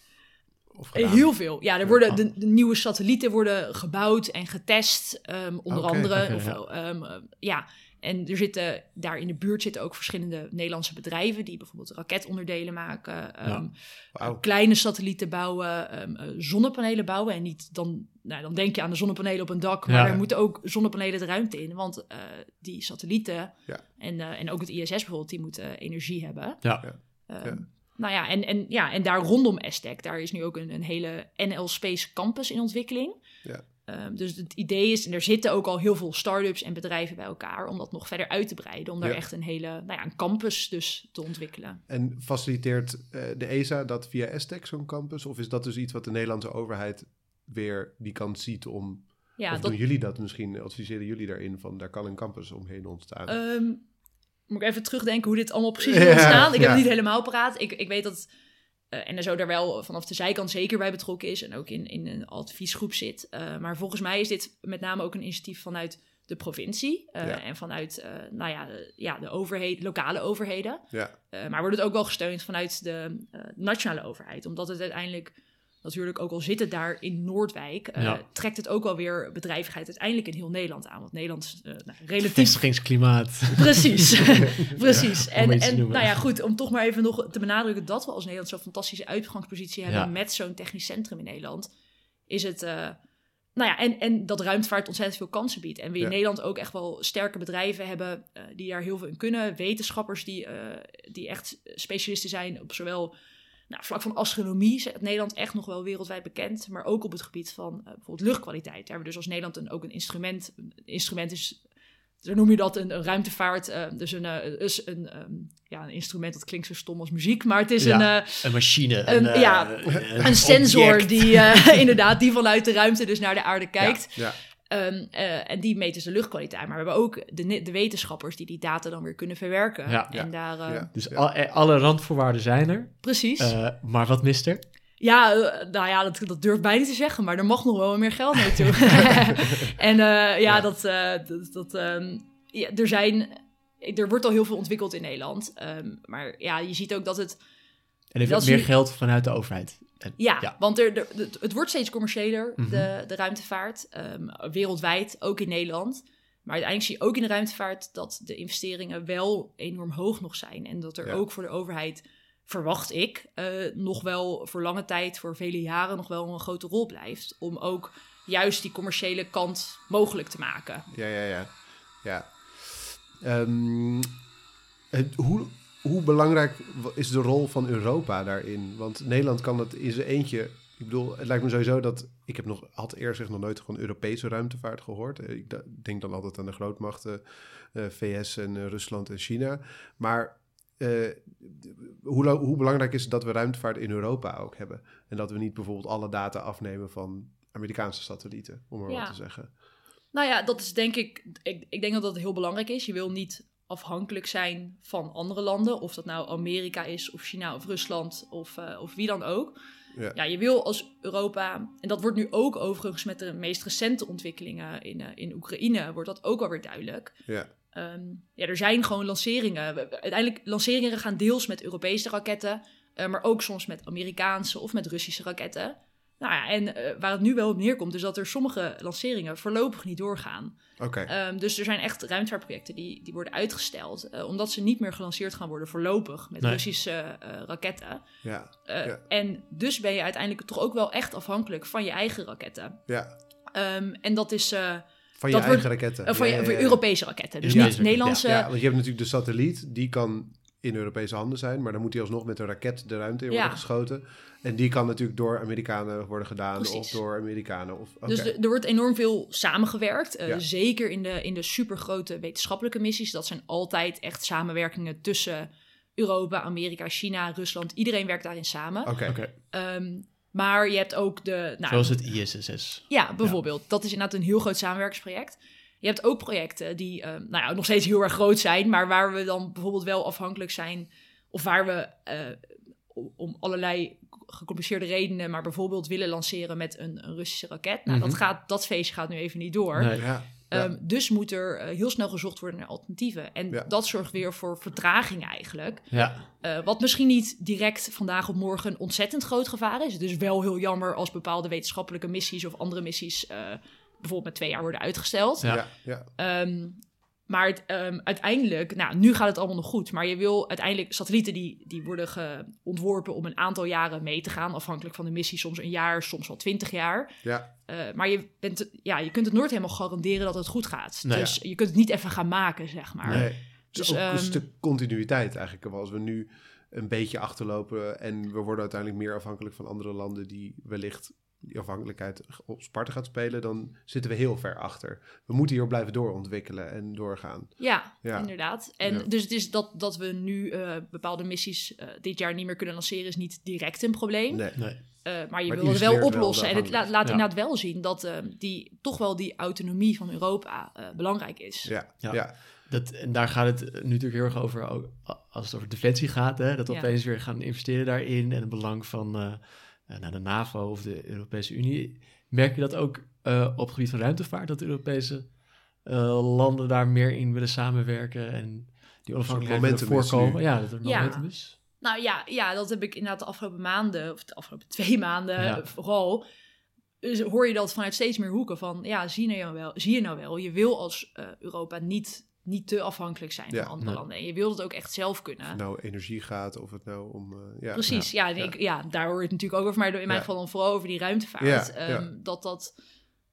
Of Eh, gedaan. Heel veel. Ja, er worden Ah. de, de nieuwe satellieten worden gebouwd en getest, ehm, onder andere. of, ja. ja, en er zitten daar in de buurt zitten ook verschillende Nederlandse bedrijven die bijvoorbeeld raketonderdelen maken, ehm, Wauw. kleine satellieten bouwen, ehm, eh, zonnepanelen bouwen. En niet dan, nou, dan denk je aan de zonnepanelen op een dak, maar Ja. er moeten ook zonnepanelen de ruimte in. Want eh, die satellieten Ja. en, eh, en ook het ISS bijvoorbeeld, die moeten energie hebben. Ja. Ja. Ehm, Ja. Nou ja, en, en, ja, en daar rondom ESTEC, daar is nu ook een, een hele NL Space Campus in ontwikkeling. Ja. Ehm, dus het idee is, en er zitten ook al heel veel start-ups en bedrijven bij elkaar, om dat nog verder uit te breiden. Om daar Ja. echt een hele, nou ja, een campus dus te ontwikkelen. En faciliteert eh, de ESA dat via ESTEC, zo'n campus? Of is dat dus iets wat de Nederlandse overheid weer die kant ziet om... Ja, of dat, doen jullie dat misschien? Adviseren jullie daarin van, daar kan een campus omheen ontstaan? Ehm, moet ik even terugdenken hoe dit allemaal precies is (laughs) Ja, ontstaan. Ik heb het niet helemaal paraat. Ik, ik weet dat eh NSO daar wel vanaf de zijkant zeker bij betrokken is. En ook in, in een adviesgroep zit. Eh, maar volgens mij is dit met name ook een initiatief vanuit de provincie. eh, Ja. En vanuit nou ja, de, ja, de overheid, lokale overheden. ja, maar wordt het ook wel gesteund vanuit de nationale overheid. Omdat het uiteindelijk natuurlijk ook al zit het daar in Noordwijk... eh, Ja. trekt het ook wel weer bedrijvigheid uiteindelijk in heel Nederland aan. Want Nederland is eh, nou, relatief Vestigingsklimaat. (laughs) Precies, (laughs) (laughs) precies. en en nou ja, goed, om toch maar even nog te benadrukken dat we als Nederland zo'n fantastische uitgangspositie hebben Ja. met zo'n technisch centrum in Nederland, is het, eh, nou ja, en, en dat ruimtevaart ontzettend veel kansen biedt. En we Ja. in Nederland ook echt wel sterke bedrijven hebben die daar heel veel in kunnen, wetenschappers die, die echt specialisten zijn op zowel nou, vlak van astronomie, is Nederland echt nog wel wereldwijd bekend, maar ook op het gebied van eh, bijvoorbeeld luchtkwaliteit. Daar hebben we dus als Nederland een, ook een instrument, een instrument is zo noem je dat een, een ruimtevaart. eh, dus een, eh, is een, ehm, ja, een instrument dat klinkt zo stom als muziek, maar het is Ja. een, Een machine. Een- ja, een, sensor object. die (laughs) inderdaad die vanuit de ruimte dus naar de aarde kijkt. Ja, Ehm, eh, en die meten de luchtkwaliteit. Maar we hebben ook de, de wetenschappers die die data dan weer kunnen verwerken. Ja. en daar, eh, Ja. Dus al- eh, alle randvoorwaarden zijn er. Precies. Eh, maar wat mist er? Ja, nou ja, dat, dat durf ik bijna niet te zeggen, maar er mag nog wel meer geld naartoe. (laughs) en eh, ja, Ja. dat, eh, dat, dat ehm, ja, er zijn, er wordt al heel veel ontwikkeld in Nederland. Ehm, maar ja, je ziet ook dat het, En is meer geld vanuit de overheid. En- ja, Ja. want er, er- het- wordt steeds commerciëler, Mhm. de, de ruimtevaart, ehm, wereldwijd, ook in Nederland. Maar uiteindelijk zie je ook in de ruimtevaart dat de investeringen wel enorm hoog nog zijn. En dat er Ja. ook voor de overheid, verwacht ik, eh, nog wel voor lange tijd, voor vele jaren, nog wel een grote rol blijft. Om ook juist die commerciële kant mogelijk te maken. Ja, ja, ja. ja. Ehm, hoe, hoe belangrijk is de rol van Europa daarin? Want Nederland kan dat in zijn eentje. Ik bedoel, het lijkt me sowieso dat. Ik heb nog, had eerst nog nooit van Europese ruimtevaart gehoord. Eh, Ik denk dan altijd aan de grootmachten, eh, VS en eh, Rusland en China. Maar hoe, hoe belangrijk is het dat we ruimtevaart in Europa ook hebben? En dat we niet bijvoorbeeld alle data afnemen van Amerikaanse satellieten, om maar Ja. wat te zeggen. Nou ja, dat is denk ik, ik, ik denk dat dat heel belangrijk is. Je wil niet afhankelijk zijn van andere landen, of dat nou Amerika is, of China, of Rusland, of, eh, of wie dan ook. Ja. Ja, je wil als Europa, en dat wordt nu ook overigens met de meest recente ontwikkelingen in, eh, in Oekraïne, wordt dat ook alweer duidelijk. Ja. Ehm, ja, er zijn gewoon lanceringen. Uiteindelijk, lanceringen gaan deels met Europese raketten, eh, maar ook soms met Amerikaanse of met Russische raketten. Nou ja, en eh, waar het nu wel op neerkomt, is dat er sommige lanceringen voorlopig niet doorgaan. Oké. Ehm, dus er zijn echt ruimtevaartprojecten die, die worden uitgesteld, eh, omdat ze niet meer gelanceerd gaan worden voorlopig met Nee. Russische eh, raketten. Ja. Eh, Ja. En dus ben je uiteindelijk toch ook wel echt afhankelijk van je eigen raketten. Ja. Ehm, en dat is eh, Van je Dat eigen wordt- raketten. van, Ja, je, ja, van ja. Europese raketten. Dus niet Nederlandse. Ja, want je hebt natuurlijk de satelliet, die kan in Europese handen zijn, maar dan moet die alsnog met een raket de ruimte in worden Ja. geschoten. En die kan natuurlijk door Amerikanen worden gedaan of door Amerikanen. Of, oké. Dus de- er wordt enorm veel samengewerkt. eh, Ja. Zeker in de, in de supergrote wetenschappelijke missies. Dat zijn altijd echt samenwerkingen tussen Europa, Amerika, China, Rusland. Iedereen werkt daarin samen. Oké. Oké, Ehm, maar je hebt ook de. Nou, zoals het ISSS. Ja, bijvoorbeeld. Dat is inderdaad een heel groot samenwerkingsproject. Je hebt ook projecten die eh, nou ja, nog steeds heel erg groot zijn, maar waar we dan bijvoorbeeld wel afhankelijk zijn, of waar we eh, om- allerlei gecompliceerde redenen, maar bijvoorbeeld willen lanceren met een, een Russische raket. Nou, Mhm. dat, gaat, dat feestje gaat nu even niet door. Nee. Ja. Ehm, dus moet er eh, heel snel gezocht worden naar alternatieven. En Ja. dat zorgt weer voor vertraging eigenlijk. Ja, Eh, wat misschien niet direct vandaag op morgen een ontzettend groot gevaar is. Het is wel heel jammer als bepaalde wetenschappelijke missies of andere missies eh, bijvoorbeeld met twee jaar worden uitgesteld. Ja. Ja. Ehm, maar het, ehm, uiteindelijk, nou, nu gaat het allemaal nog goed. Maar je wil uiteindelijk satellieten die, die worden ontworpen om een aantal jaren mee te gaan. Afhankelijk van de missie, soms een jaar, soms wel twintig jaar. Ja. Eh, maar je, bent, ja, je kunt het nooit helemaal garanderen dat het goed gaat. Nee. dus je kunt het niet even gaan maken, zeg maar. Nee. Dus Dus, ook een ehm, stuk continuïteit eigenlijk. Als we nu een beetje achterlopen en we worden uiteindelijk meer afhankelijk van andere landen die wellicht die afhankelijkheid op Sparta gaat spelen, dan zitten we heel ver achter. We moeten hier blijven doorontwikkelen en doorgaan. Ja, Ja. inderdaad. En Ja. dus het is dat, dat we nu eh, bepaalde missies eh, dit jaar niet meer kunnen lanceren, is niet direct een probleem. Nee. nee. Eh, maar je Maar wil het wel oplossen. en het laat, laat Ja. inderdaad wel zien dat eh, die, toch wel die autonomie van Europa eh, belangrijk is. Ja. Ja. Ja. Dat, en daar gaat het nu natuurlijk heel erg over, ook als het over defensie gaat, hè, dat we Ja. opeens weer gaan investeren daarin en het belang van eh, nou, de NAVO of de Europese Unie. Merk je dat ook eh, op het gebied van ruimtevaart, dat de Europese eh, landen daar meer in willen samenwerken en die onafhankelijkheid willen voorkomen? Ja, dat er Ja. momentum is. Nou ja, ja, dat heb ik inderdaad de afgelopen maanden, of de afgelopen twee maanden Ja. vooral. Dus hoor je dat vanuit steeds meer hoeken van, ja, zie je nou wel, zie je nou wel, je wil als eh, Europa niet, niet te afhankelijk zijn Ja. van andere Nee. landen. En je wil het ook echt zelf Of kunnen. het nou energie gaat, of het nou om... eh, ja. Precies, ja, en Ja. Ik, ja, daar hoor je het natuurlijk ook over, maar in mijn Ja. geval dan vooral over die ruimtevaart. Ja, Ehm, ja. Dat, dat,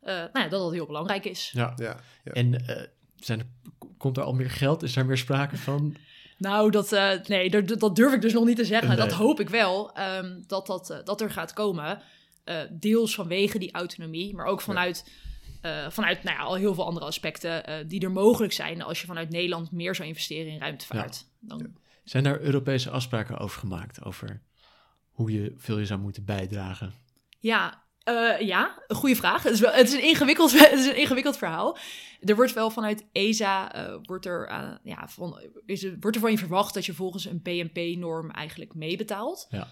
eh, nou ja, dat dat heel belangrijk is. Ja. Ja. Ja. En eh, zijn er, komt er al meer geld? Is daar meer sprake van? (laughs) Nou, dat, eh, nee, dat, dat durf ik dus nog niet te zeggen. Nee. Dat hoop ik wel, ehm, dat, dat, dat er gaat komen. Eh, deels vanwege die autonomie, maar ook vanuit, eh, vanuit nou ja, al heel veel andere aspecten eh, die er mogelijk zijn als je vanuit Nederland meer zou investeren in ruimtevaart. Dan, Zijn daar Europese afspraken over gemaakt? Over hoe je veel je zou moeten bijdragen? Ja, Eh, ja, een goede vraag. Het is, wel, het, is een ingewikkeld, (laughs) het is een ingewikkeld verhaal. Er wordt wel vanuit ESA wordt er, ja, van, is wordt er van je verwacht dat je volgens een PNP-norm eigenlijk meebetaalt. Ja.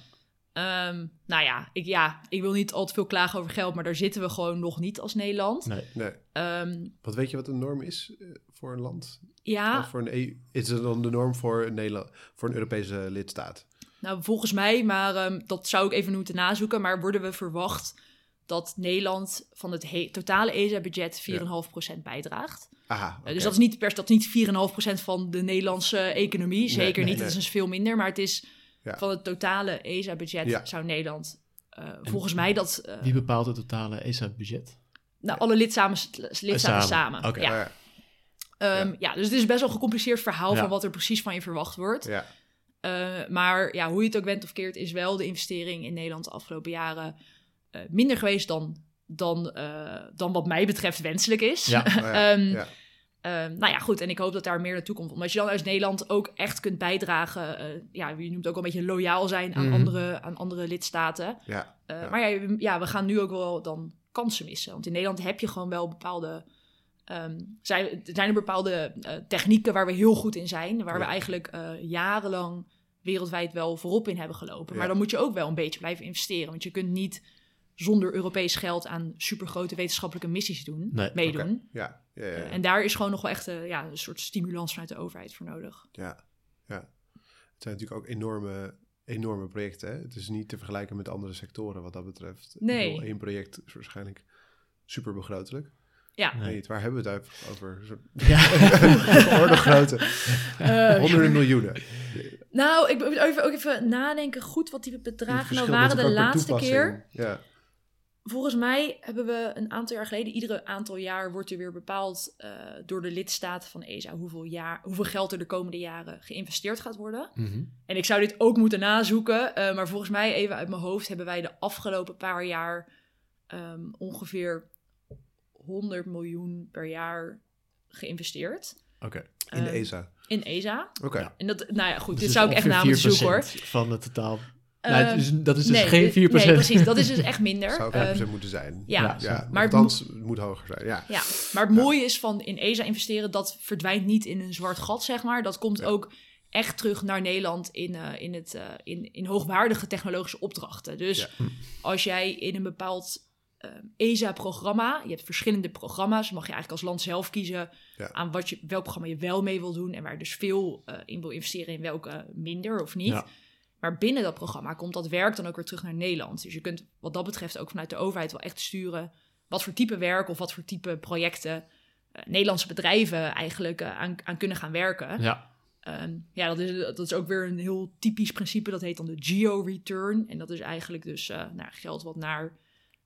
Ehm, nou ja ik, ja, ik wil niet al te veel klagen over geld, maar daar zitten we gewoon nog niet als Nederland. Nee. Nee. Ehm, Wat weet je wat de norm is eh, voor een land? ja, Of voor een EU? Is het dan de norm voor een, Nederland, voor een Europese lidstaat? Nou, volgens mij, maar ehm, dat zou ik even moeten nazoeken. Maar worden we verwacht dat Nederland van het he- totale ESA-budget 4,5% bijdraagt? Aha, Uh, oké. Dus dat is niet, per, dat is niet 4,5% van de Nederlandse economie. Zeker nee, niet, nee. dat is dus veel minder. Maar het is Ja. van het totale ESA-budget Ja. zou Nederland... uh, volgens mij dat... uh, Wie bepaalt het totale ESA-budget? nou, alle lidstaten, lidstaten samen. Oké. Ja. Ja. Ehm, Ja. ja, dus het is best wel een gecompliceerd verhaal Ja. van wat er precies van je verwacht wordt. Ja. Uh, maar ja, hoe je het ook bent of keert, is wel de investering in Nederland de afgelopen jaren uh, minder geweest dan, dan, uh, dan wat mij betreft wenselijk is. Ja. (laughs) Oh, ja. um, ja. Um, nou ja, goed. En ik hoop dat daar meer naartoe komt. Omdat je dan als Nederland ook echt kunt bijdragen. Uh, ja, je noemt ook een beetje loyaal zijn aan, Mhm. andere, aan andere lidstaten. Ja. Uh, Ja. Maar ja, we- ja, we gaan nu ook wel dan kansen missen. Want in Nederland heb je gewoon wel bepaalde... Um, zijn, er zijn er bepaalde uh, technieken waar we heel goed in zijn. Waar we eigenlijk jarenlang wereldwijd wel voorop in hebben gelopen. Maar dan moet je ook wel een beetje blijven investeren. Want je kunt niet zonder Europees geld aan supergrote wetenschappelijke missies doen, Nee, meedoen. Ja. Ja. Ja. ja. En daar is gewoon nog wel echt uh, ja, een soort stimulans vanuit de overheid voor nodig. Ja, ja. Het zijn natuurlijk ook enorme, enorme projecten. Hè? Het is niet te vergelijken met andere sectoren wat dat betreft. Nee. bedoel, één project is waarschijnlijk super begrotelijk. Ja. Nee. Nee, waar hebben we het over? Ja. (laughs) orde grootte. Uh, (laughs) Honderden miljoenen. nou, ik moet even, ook even nadenken goed wat die bedragen nou waren de laatste keer. Ja, Volgens mij hebben we een aantal jaar geleden, iedere aantal jaar wordt er weer bepaald uh, door de lidstaten van ESA hoeveel, jaar, hoeveel geld er de komende jaren geïnvesteerd gaat worden. Mhm. En ik zou dit ook moeten nazoeken, uh, maar volgens mij even uit mijn hoofd hebben wij de afgelopen paar jaar um, ongeveer 100 miljoen per jaar geïnvesteerd. Oké. in de Um, ESA. In ESA. Oké. Ja, en dat, nou ja, goed, Dus dit zou ik echt namens zoeken hoor. 4% van het totaal. Ehm, nou, het is, dat is dus nee, geen dit- 4%. Nee, precies. Dat is dus echt minder. Zou Ehm, 5% moeten zijn. ja. Ja, ja maar het althans, het moet hoger zijn. Ja. Ja, maar het mooie is van in ESA investeren, dat verdwijnt niet in een zwart gat, zeg maar. Dat komt Ja. ook echt terug naar Nederland in, eh, in, het, eh, in, in hoogwaardige technologische opdrachten. Dus Ja. als jij in een bepaald eh, ESA-programma, je hebt verschillende programma's, mag je eigenlijk als land zelf kiezen Ja. aan wat je, welk programma je wel mee wil doen en waar je dus veel eh, in wil investeren en welke minder of niet. Maar binnen dat programma komt dat werk dan ook weer terug naar Nederland. Dus je kunt wat dat betreft ook vanuit de overheid wel echt sturen wat voor type werk of wat voor type projecten eh, Nederlandse bedrijven eigenlijk eh, aan, aan kunnen gaan werken. Ja. Ehm, ja, dat is, dat is ook weer een heel typisch principe. Dat heet dan de geo-return. En dat is eigenlijk dus eh, nou, geld wat naar,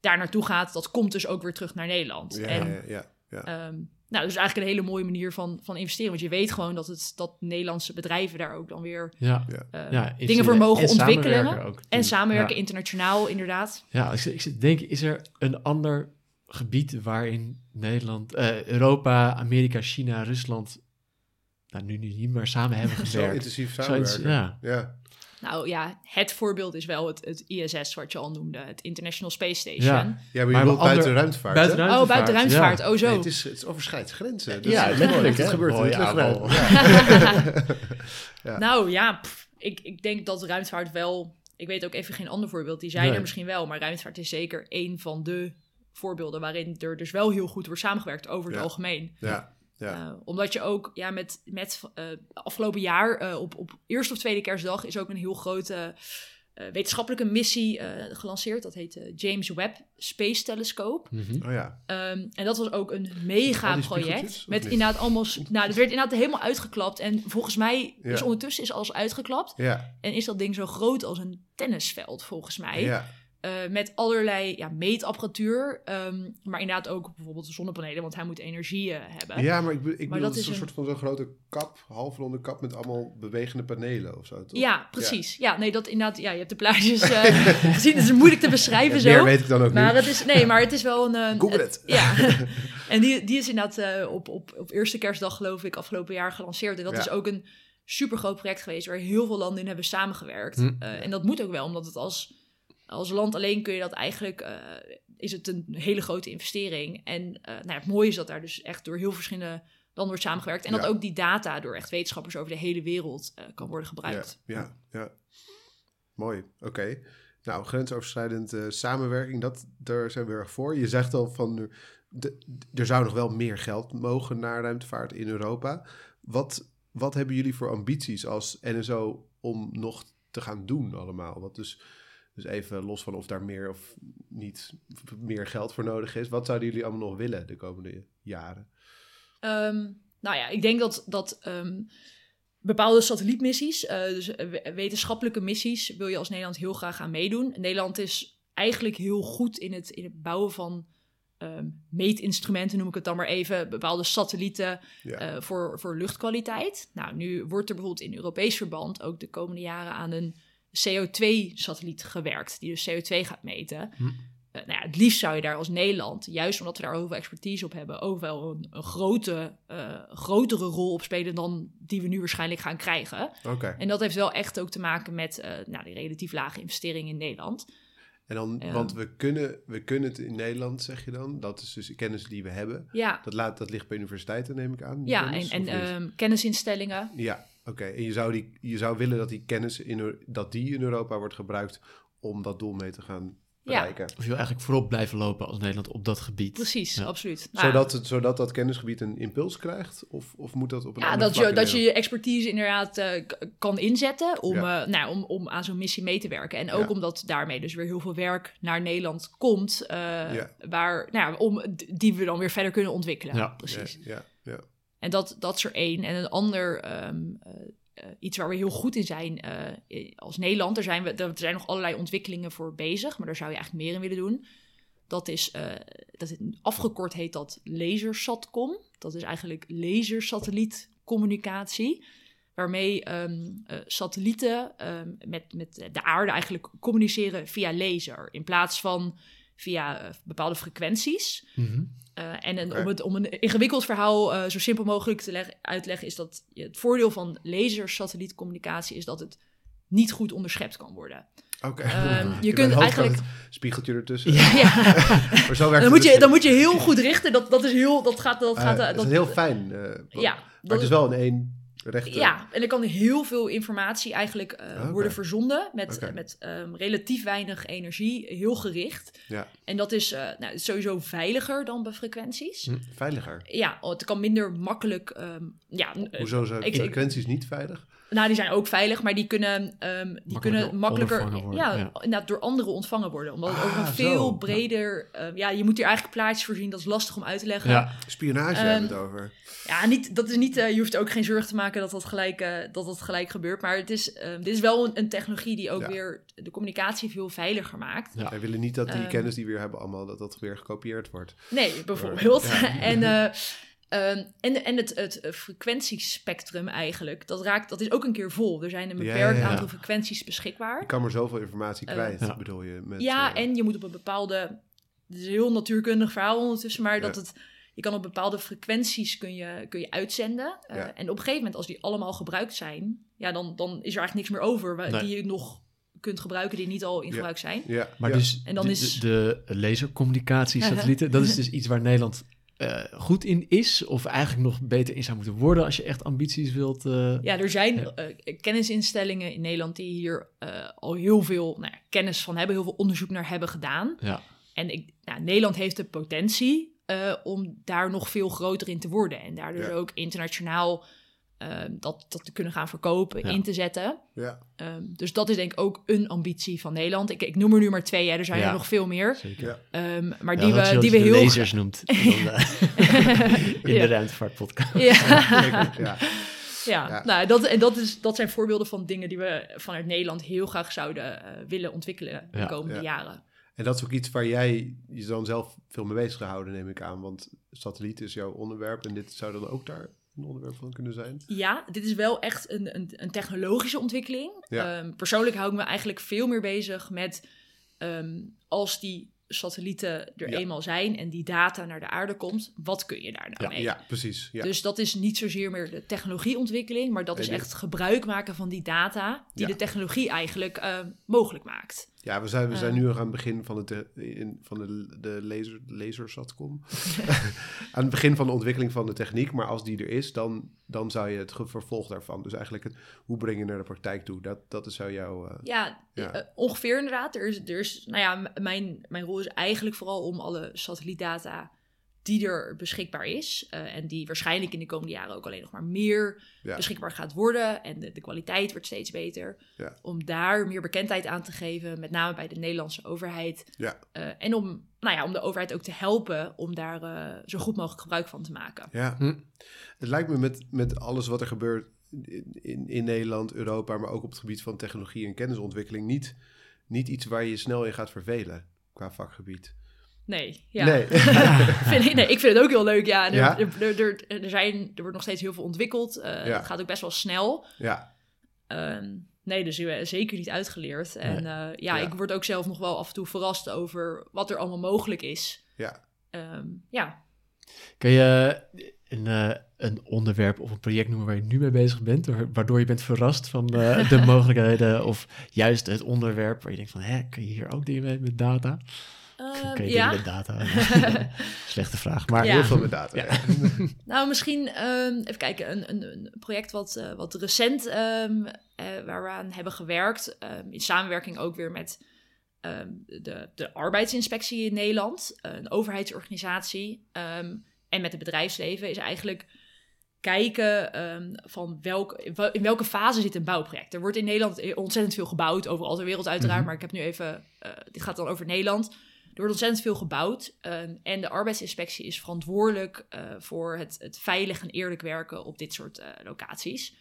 daar naartoe gaat. Dat komt dus ook weer terug naar Nederland. Ja, en ja, ja, ja. Ehm, nou, dat is eigenlijk een hele mooie manier van, van investeren. Want je weet gewoon dat, het, dat Nederlandse bedrijven daar ook dan weer Ja. Eh, ja dingen voor mogen en ontwikkelen. samenwerken ook, en samenwerken Ja. internationaal, inderdaad. Ja, ik, ik zit te denken, is er een ander gebied waarin Nederland, eh, Europa, Amerika, China, Rusland, nou nu, nu niet, maar samen hebben (laughs) Zo gewerkt? intensief Zoiets, samenwerken. ja. ja. Nou ja, het voorbeeld is wel het, het ISS, wat je al noemde. Het International Space Station. Ja. Ja, maar je Maar bedoelt ander- buiten ruimtevaart. buiten Oh, buiten Ruimtevaart, ja. Oh, zo. Nee, het, is, het overschrijdt grenzen. Dat Ja, is letterlijk, Het gebeurt in (laughs) (laughs) ja. Nou ja, pff, ik, ik denk dat ruimtevaart wel... Ik weet ook even geen ander voorbeeld. Die zijn Nee. er misschien wel. Maar ruimtevaart is zeker één van de voorbeelden... waarin er dus wel heel goed wordt samengewerkt over het Ja. algemeen. Ja. Ja. Uh, omdat je ook ja, met, met uh, afgelopen jaar uh, op, op eerste of tweede kerstdag is ook een heel grote uh, wetenschappelijke missie gelanceerd. Dat heet de James Webb Space Telescope. Mhm. Oh ja. Um, en dat was ook een mega project. Met inderdaad allemaal. Nou, het werd inderdaad helemaal uitgeklapt. En volgens mij is ondertussen is alles uitgeklapt. Ja. En is dat ding zo groot als een tennisveld, volgens mij. Ja. Uh, met allerlei ja, meetapparatuur. Um, maar inderdaad ook bijvoorbeeld zonnepanelen, want hij moet energie uh, hebben. Ja, maar ik, be- ik Maar bedoel, dat is een soort van zo'n grote kap, halfronde kap met allemaal bewegende panelen of zo, toch? Ja, precies. Ja. nee, dat inderdaad. Ja, je hebt de plaatjes (laughs) eh, gezien. Het is moeilijk te beschrijven Ja, meer zo. weet ik dan ook Maar niet. het is, nee, maar het is wel een... eh, Google het. Ja, (laughs) en die, die is inderdaad eh, op, op, op eerste kerstdag, geloof ik, afgelopen jaar gelanceerd. En dat Ja. is ook een super groot project geweest waar heel veel landen in hebben samengewerkt. Hm. Eh, en dat moet ook wel, omdat het als, als land alleen kun je dat eigenlijk... eh, is het een hele grote investering. En eh, nou ja, het mooie is dat daar dus echt door heel verschillende landen wordt samengewerkt. En Ja. dat ook die data door echt wetenschappers over de hele wereld eh, kan worden gebruikt. Ja, ja, ja. Mooi, oké. Nou, grensoverschrijdend samenwerking, dat, daar zijn we erg voor. Je zegt al van, de, er zou nog wel meer geld mogen naar ruimtevaart in Europa. Wat, wat hebben jullie voor ambities als NSO om nog te gaan doen allemaal? Wat dus, dus even los van of daar meer of niet meer geld voor nodig is. Wat zouden jullie allemaal nog willen de komende jaren? Ehm, nou ja, ik denk dat, dat ehm, bepaalde satellietmissies, eh, dus eh, we- wetenschappelijke missies, wil je als Nederland heel graag aan meedoen. Nederland is eigenlijk heel goed in het, in het bouwen van ehm, meetinstrumenten, noem ik het dan maar even, bepaalde satellieten Ja, eh, voor, voor luchtkwaliteit. Nou, nu wordt er bijvoorbeeld in Europees verband ook de komende jaren aan een CO2-satelliet gewerkt, die dus CO2 gaat meten. Hm. Eh, nou ja, het liefst zou je daar als Nederland, juist omdat we daar heel veel expertise op hebben, ook wel een, een grote, eh, grotere rol op spelen dan die we nu waarschijnlijk gaan krijgen. oké. En dat heeft wel echt ook te maken met eh nou, die relatief lage investeringen in Nederland. En dan, want we kunnen, we kunnen het in Nederland, zeg je dan. Dat is dus kennis die we hebben. Ja, Dat, laat, dat ligt bij universiteiten, neem ik aan. ja en, kennis, ehm, kennisinstellingen. ja, oké. En je zou, die, je zou willen dat die kennis in, dat die in Europa wordt gebruikt om dat doel mee te gaan Ja. bereiken. Of je wil eigenlijk voorop blijven lopen als Nederland op dat gebied. Precies, Ja. absoluut. Nou, Zodat, het, zodat dat kennisgebied een impuls krijgt? Of, of moet dat op een Ja, dat je, dat je je expertise inderdaad eh, kan inzetten om, Ja. eh, nou, om, om aan zo'n missie mee te werken. En ook Ja. omdat daarmee dus weer heel veel werk naar Nederland komt, eh, Ja. waar, nou, ja, om, die we dan weer verder kunnen ontwikkelen. Ja. Precies. Ja, ja, ja. En dat, dat is er één. En een ander, ehm, eh, eh, iets waar we heel goed in zijn eh, als Nederland, daar zijn, we, er zijn nog allerlei ontwikkelingen voor bezig, maar daar zou je eigenlijk meer in willen doen. Dat is, dat het, afgekort heet dat lasersatcom. Dat is eigenlijk lasersatellietcommunicatie. Waarmee ehm, eh, satellieten ehm, met, met de aarde eigenlijk communiceren via laser. In plaats van via bepaalde frequenties. Mhm. Eh, en een, om, het, om een ingewikkeld verhaal eh, zo simpel mogelijk te leg- uitleggen, is dat je- het voordeel van lasersatellietcommunicatie is dat het niet goed onderschept kan worden. Oké. Ehm, (laughs) je kunt eigenlijk- Spiegeltje ertussen. Ja, (laughs) Maar zo werkt dan, moet je, dus dan moet je heel goed richten. Dat, dat is heel, dat gaat, dat gaat, Eh, eh, dat is heel fijn. maar ja, dat het is wel in één Ja, en er kan heel veel informatie eigenlijk eh, worden verzonden met, met ehm, relatief weinig energie, heel gericht. Ja. En dat is eh, nou, sowieso veiliger dan bij frequenties. Hm, Veiliger. Ja, het kan minder makkelijk. ehm, ja, Hoezo zijn ik- ik- frequenties niet veilig? Nou, die zijn ook veilig, maar die kunnen, ehm, die kunnen makkelijker worden, ja, ja. inderdaad, door anderen ontvangen worden. Omdat het Ah, over een zo. veel Ja. breder... ehm, ja, je moet hier eigenlijk plaatjes voorzien. Dat is lastig om uit te leggen. Ja, Spionage Ehm, hebben we het over. Ja, niet, dat is niet, eh, je hoeft ook geen zorgen te maken dat dat gelijk, eh, dat dat gelijk gebeurt. Maar het is, ehm, dit is wel een, een technologie die ook Ja. weer de communicatie veel veiliger maakt. Ja. Wij willen niet dat die kennis die we weer hebben allemaal, dat dat weer gekopieerd wordt. Nee, bijvoorbeeld. Ja. (laughs) en, eh, ehm, en, en het, het eh, frequentiespectrum eigenlijk, dat, raakt, dat is ook een keer vol. Er zijn een beperkt ja, ja. aantal frequenties beschikbaar. Je kan maar zoveel informatie Eh, kwijt, bedoel je? Met, ja, eh, en je moet op een bepaalde. Het is een heel natuurkundig verhaal ondertussen, maar dat het. Je kan op bepaalde frequenties kun je, kun je uitzenden. Eh, Ja. En op een gegeven moment, als die allemaal gebruikt zijn, ja, dan, dan is er eigenlijk niks meer over Nee. die je nog kunt gebruiken, die niet al in Ja. gebruik zijn. Ja, maar ja. dus En dan de, is- de, de lasercommunicatiesatellieten, (laughs) dat is dus iets waar Nederland eh, goed in is, of eigenlijk nog beter in zou moeten worden als je echt ambities wilt. eh, Ja, er zijn eh, kennisinstellingen in Nederland die hier al heel veel nou ja, kennis van hebben, heel veel onderzoek naar hebben gedaan. ja. En ik, nou, Nederland heeft de potentie om daar nog veel groter in te worden. En daardoor Ja. ook internationaal dat, dat te kunnen gaan verkopen, Ja. in te zetten. ja. Ehm, dus dat is denk ik ook een ambitie van Nederland. Ik, ik noem er nu maar twee, hè. er zijn Ja. er nog veel meer. Zeker. Ja. Ehm, maar Ja, die, we, die we heel... de lasers noemt (laughs) eh, in de ruimtevaartpodcast. Ja. ja. (laughs) Ja, Ja. Nou, dat, en dat, is, dat zijn voorbeelden van dingen die we vanuit Nederland heel graag zouden eh, willen ontwikkelen de Ja. komende Ja. jaren. En dat is ook iets waar jij je dan zelf veel mee bezig gehouden, neem ik aan. Want satelliet is jouw onderwerp en dit zou dan ook daar een onderwerp van kunnen zijn. Ja, dit is wel echt een, een, een technologische ontwikkeling. Ja. Ehm, persoonlijk hou ik me eigenlijk veel meer bezig met ehm, als die satellieten er Ja. eenmaal zijn en die data naar de aarde komt, wat kun je daar nou Ja, mee? Ja, precies. Ja. Dus dat is niet zozeer meer de technologieontwikkeling, maar dat Nee, is nee. echt gebruik maken van die data die de technologie eigenlijk eh, mogelijk maakt. Ja, we zijn, we zijn nu nog aan het begin van, het, eh, in, van de, de laser, lasersatcom. (laughs) (laughs) aan het begin van de ontwikkeling van de techniek. Maar als die er is, dan, dan zou je het vervolg daarvan. Dus eigenlijk het, hoe breng je naar de praktijk toe? Dat, dat is zo jouw... eh, Ja, Ja. eh, ongeveer inderdaad. Er is, er is, nou ja, mijn, mijn rol is eigenlijk vooral om alle satellietdata die er beschikbaar is. eh, en die waarschijnlijk in de komende jaren ook alleen nog maar meer ja. beschikbaar gaat worden. En de, de kwaliteit wordt steeds beter. Ja. Om daar meer bekendheid aan te geven, met name bij de Nederlandse overheid. Ja. Eh, en om, nou ja, om de overheid ook te helpen om daar eh, zo goed mogelijk gebruik van te maken. Ja, Hm. het lijkt me met, met alles wat er gebeurt in, in, in Nederland, Europa, maar ook op het gebied van technologie en kennisontwikkeling niet, niet iets waar je je snel in gaat vervelen qua vakgebied. Nee, ja. Nee. (laughs) vind ik, nee, ik vind het ook heel leuk, ja. Er, Ja? Er, er, er, er zijn, er wordt nog steeds heel veel ontwikkeld. Eh, Ja. Het gaat ook best wel snel. ja, Ehm, nee, dus ben zeker niet uitgeleerd. En eh, ja, Ja. ik word ook zelf nog wel af en toe verrast over wat er allemaal mogelijk is. ja. Ehm, ja, Kun je een, eh, een onderwerp of een project noemen waar je nu mee bezig bent, wa- waardoor je bent verrast van eh, (laughs) de mogelijkheden of juist het onderwerp waar je denkt van, hè, kun je hier ook dingen mee met data? Ehm, kun je ja. met data? (laughs) Slechte vraag, maar Ja. heel veel met data. Ja. (laughs) Nou, misschien ehm, even kijken. Een, een, een project wat, eh, wat recent ehm, eh, waar we aan hebben gewerkt. ehm, in samenwerking ook weer met ehm, de, de arbeidsinspectie in Nederland. eh, een overheidsorganisatie. ehm, en met het bedrijfsleven is eigenlijk kijken ehm, van welk, in welke fase zit een bouwproject. Er wordt in Nederland ontzettend veel gebouwd, overal ter wereld uiteraard. Mhm. Maar ik heb nu even, eh, dit gaat dan over Nederland. Er wordt ontzettend veel gebouwd. ehm, en de arbeidsinspectie is verantwoordelijk eh, voor het, het veilig en eerlijk werken op dit soort eh, locaties.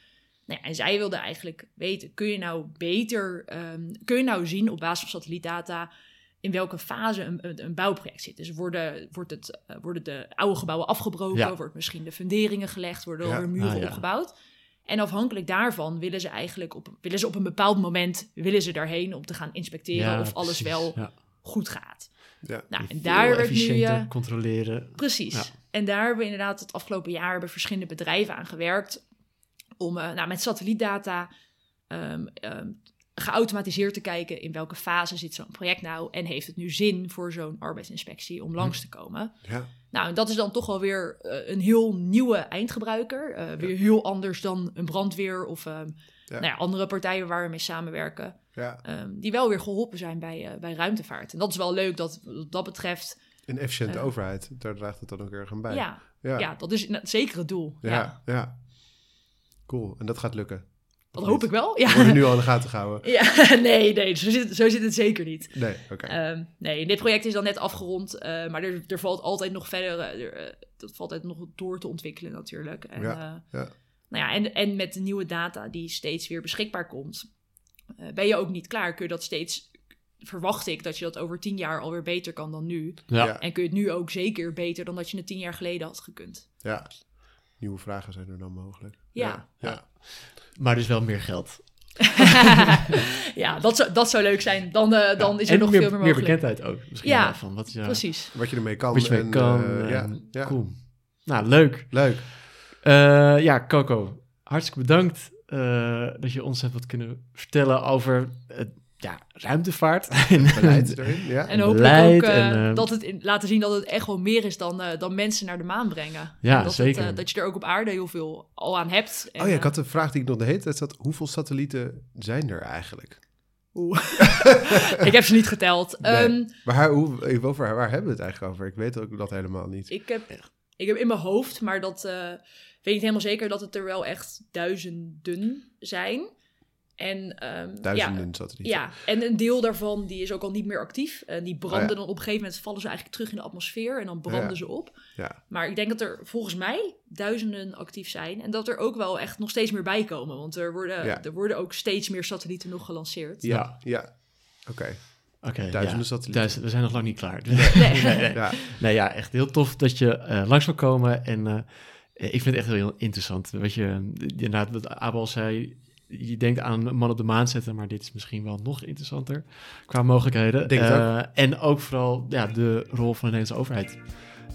Nou ja, en zij wilden eigenlijk weten, kun je nou beter, ehm, kun je nou zien op basis van satellietdata in welke fase een, een, bouwproject zit. Dus worden, wordt het, eh, worden de oude gebouwen afgebroken, Ja. wordt misschien de funderingen gelegd, worden Ja. er muren Ah, opgebouwd. En afhankelijk daarvan willen ze eigenlijk op, willen ze op een bepaald moment willen ze daarheen om te gaan inspecteren of alles precies. wel goed gaat. Ja. Nou, en Veel daar werd nu efficiënter eh, controleren. Precies. Ja. En daar hebben we inderdaad het afgelopen jaar hebben verschillende bedrijven aan gewerkt om eh, nou, met satellietdata ehm, ehm, geautomatiseerd te kijken in welke fase zit zo'n project nou en heeft het nu zin voor zo'n arbeidsinspectie om langs te komen. Ja. Nou, en dat is dan toch wel weer eh, een heel nieuwe eindgebruiker. eh, weer heel anders dan een brandweer of ehm, Ja. Nou ja, andere partijen waar we mee samenwerken. Ja, ehm, die wel weer geholpen zijn bij, eh, bij ruimtevaart. En dat is wel leuk dat wat dat betreft. een efficiënte Eh. overheid, daar draagt het dan ook erg aan bij. Ja, ja. ja. dat is zeker het doel. Ja. ja. Cool, en dat gaat lukken. Dat hoop ik wel. We Ja. worden nu al in de gaten gehouden. (laughs) ja, nee, nee, zo zit, zo zit het zeker niet. Nee, oké. Ehm, nee, dit project is dan net afgerond, eh, maar er, er valt altijd nog verder, er, dat valt altijd nog door te ontwikkelen natuurlijk. En, Ja, ja. Nou ja, en, en met de nieuwe data die steeds weer beschikbaar komt, ben je ook niet klaar. Kun je dat steeds, verwacht ik dat je dat over tien jaar alweer beter kan dan nu. Ja. Ja. En kun je het nu ook zeker beter dan dat je het tien jaar geleden had gekund. ja. Nieuwe vragen zijn er dan mogelijk. Ja. ja. ja. Maar dus wel meer geld. (laughs) ja, dat zou, dat zou leuk zijn. Dan, eh, dan is er en nog meer, veel meer meer mogelijk. bekendheid ook. Misschien Ja, van wat je, Precies. Wat je ermee kan. wat je mee en, kan. eh, ja, en- ja. Cool. Nou, leuk. Leuk. Eh, ja, Coco, hartstikke bedankt eh, dat je ons hebt wat kunnen vertellen over uh, ja, ruimtevaart. (laughs) Beleid erin. Ja. En hopelijk beleid ook eh, en, eh, dat het in- laten zien dat het echt wel meer is dan, eh, dan mensen naar de maan brengen. Ja, En dat het, zeker. eh, dat je er ook op aarde heel veel al aan hebt. En, oh ja, ik eh, had een vraag die ik nog de hele tijd zat. Hoeveel satellieten zijn er eigenlijk? Oeh. (laughs) ik heb ze niet geteld. Nee. Ehm, Maar haar, hoe, over, waar hebben we het eigenlijk over? Ik weet ook dat helemaal niet. ik, heb, ik heb in mijn hoofd, maar dat eh, weet ik niet helemaal zeker, dat het er wel echt duizenden zijn. En, ehm, Duizenden ja, satellieten. Ja, en een deel daarvan die is ook al niet meer actief. En die branden Oh ja. dan op een gegeven moment, vallen ze eigenlijk terug in de atmosfeer en dan branden Ja. ze op. Ja. Maar ik denk dat er volgens mij duizenden actief zijn. En dat er ook wel echt nog steeds meer bij komen. Want er worden, Ja. er worden ook steeds meer satellieten nog gelanceerd. Ja, ja. Oké. Oké, Duizenden ja, satellieten. duizend- we zijn nog lang niet klaar. (laughs) Nee. nee, nee. Ja. Nee, ja, echt heel tof dat je eh, langs wil komen. En eh, ik vind het echt heel interessant. Weet je, inderdaad, wat Abel zei, je denkt aan een man op de maan zetten, maar dit is misschien wel nog interessanter qua mogelijkheden. Denk het Eh, en ook vooral ja, de rol van de Nederlandse overheid.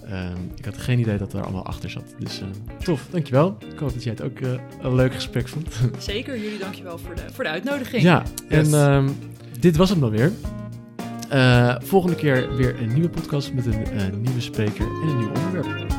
Ehm, ik had geen idee dat er allemaal achter zat. Dus eh, tof, dankjewel. Ik hoop dat jij het ook eh, een leuk gesprek vond. (laughs) Zeker, jullie dankjewel voor de, voor de uitnodiging. ja, Yes. en ehm, dit was hem dan weer. Eh, volgende keer weer een nieuwe podcast met een eh, nieuwe spreker en een nieuw onderwerp.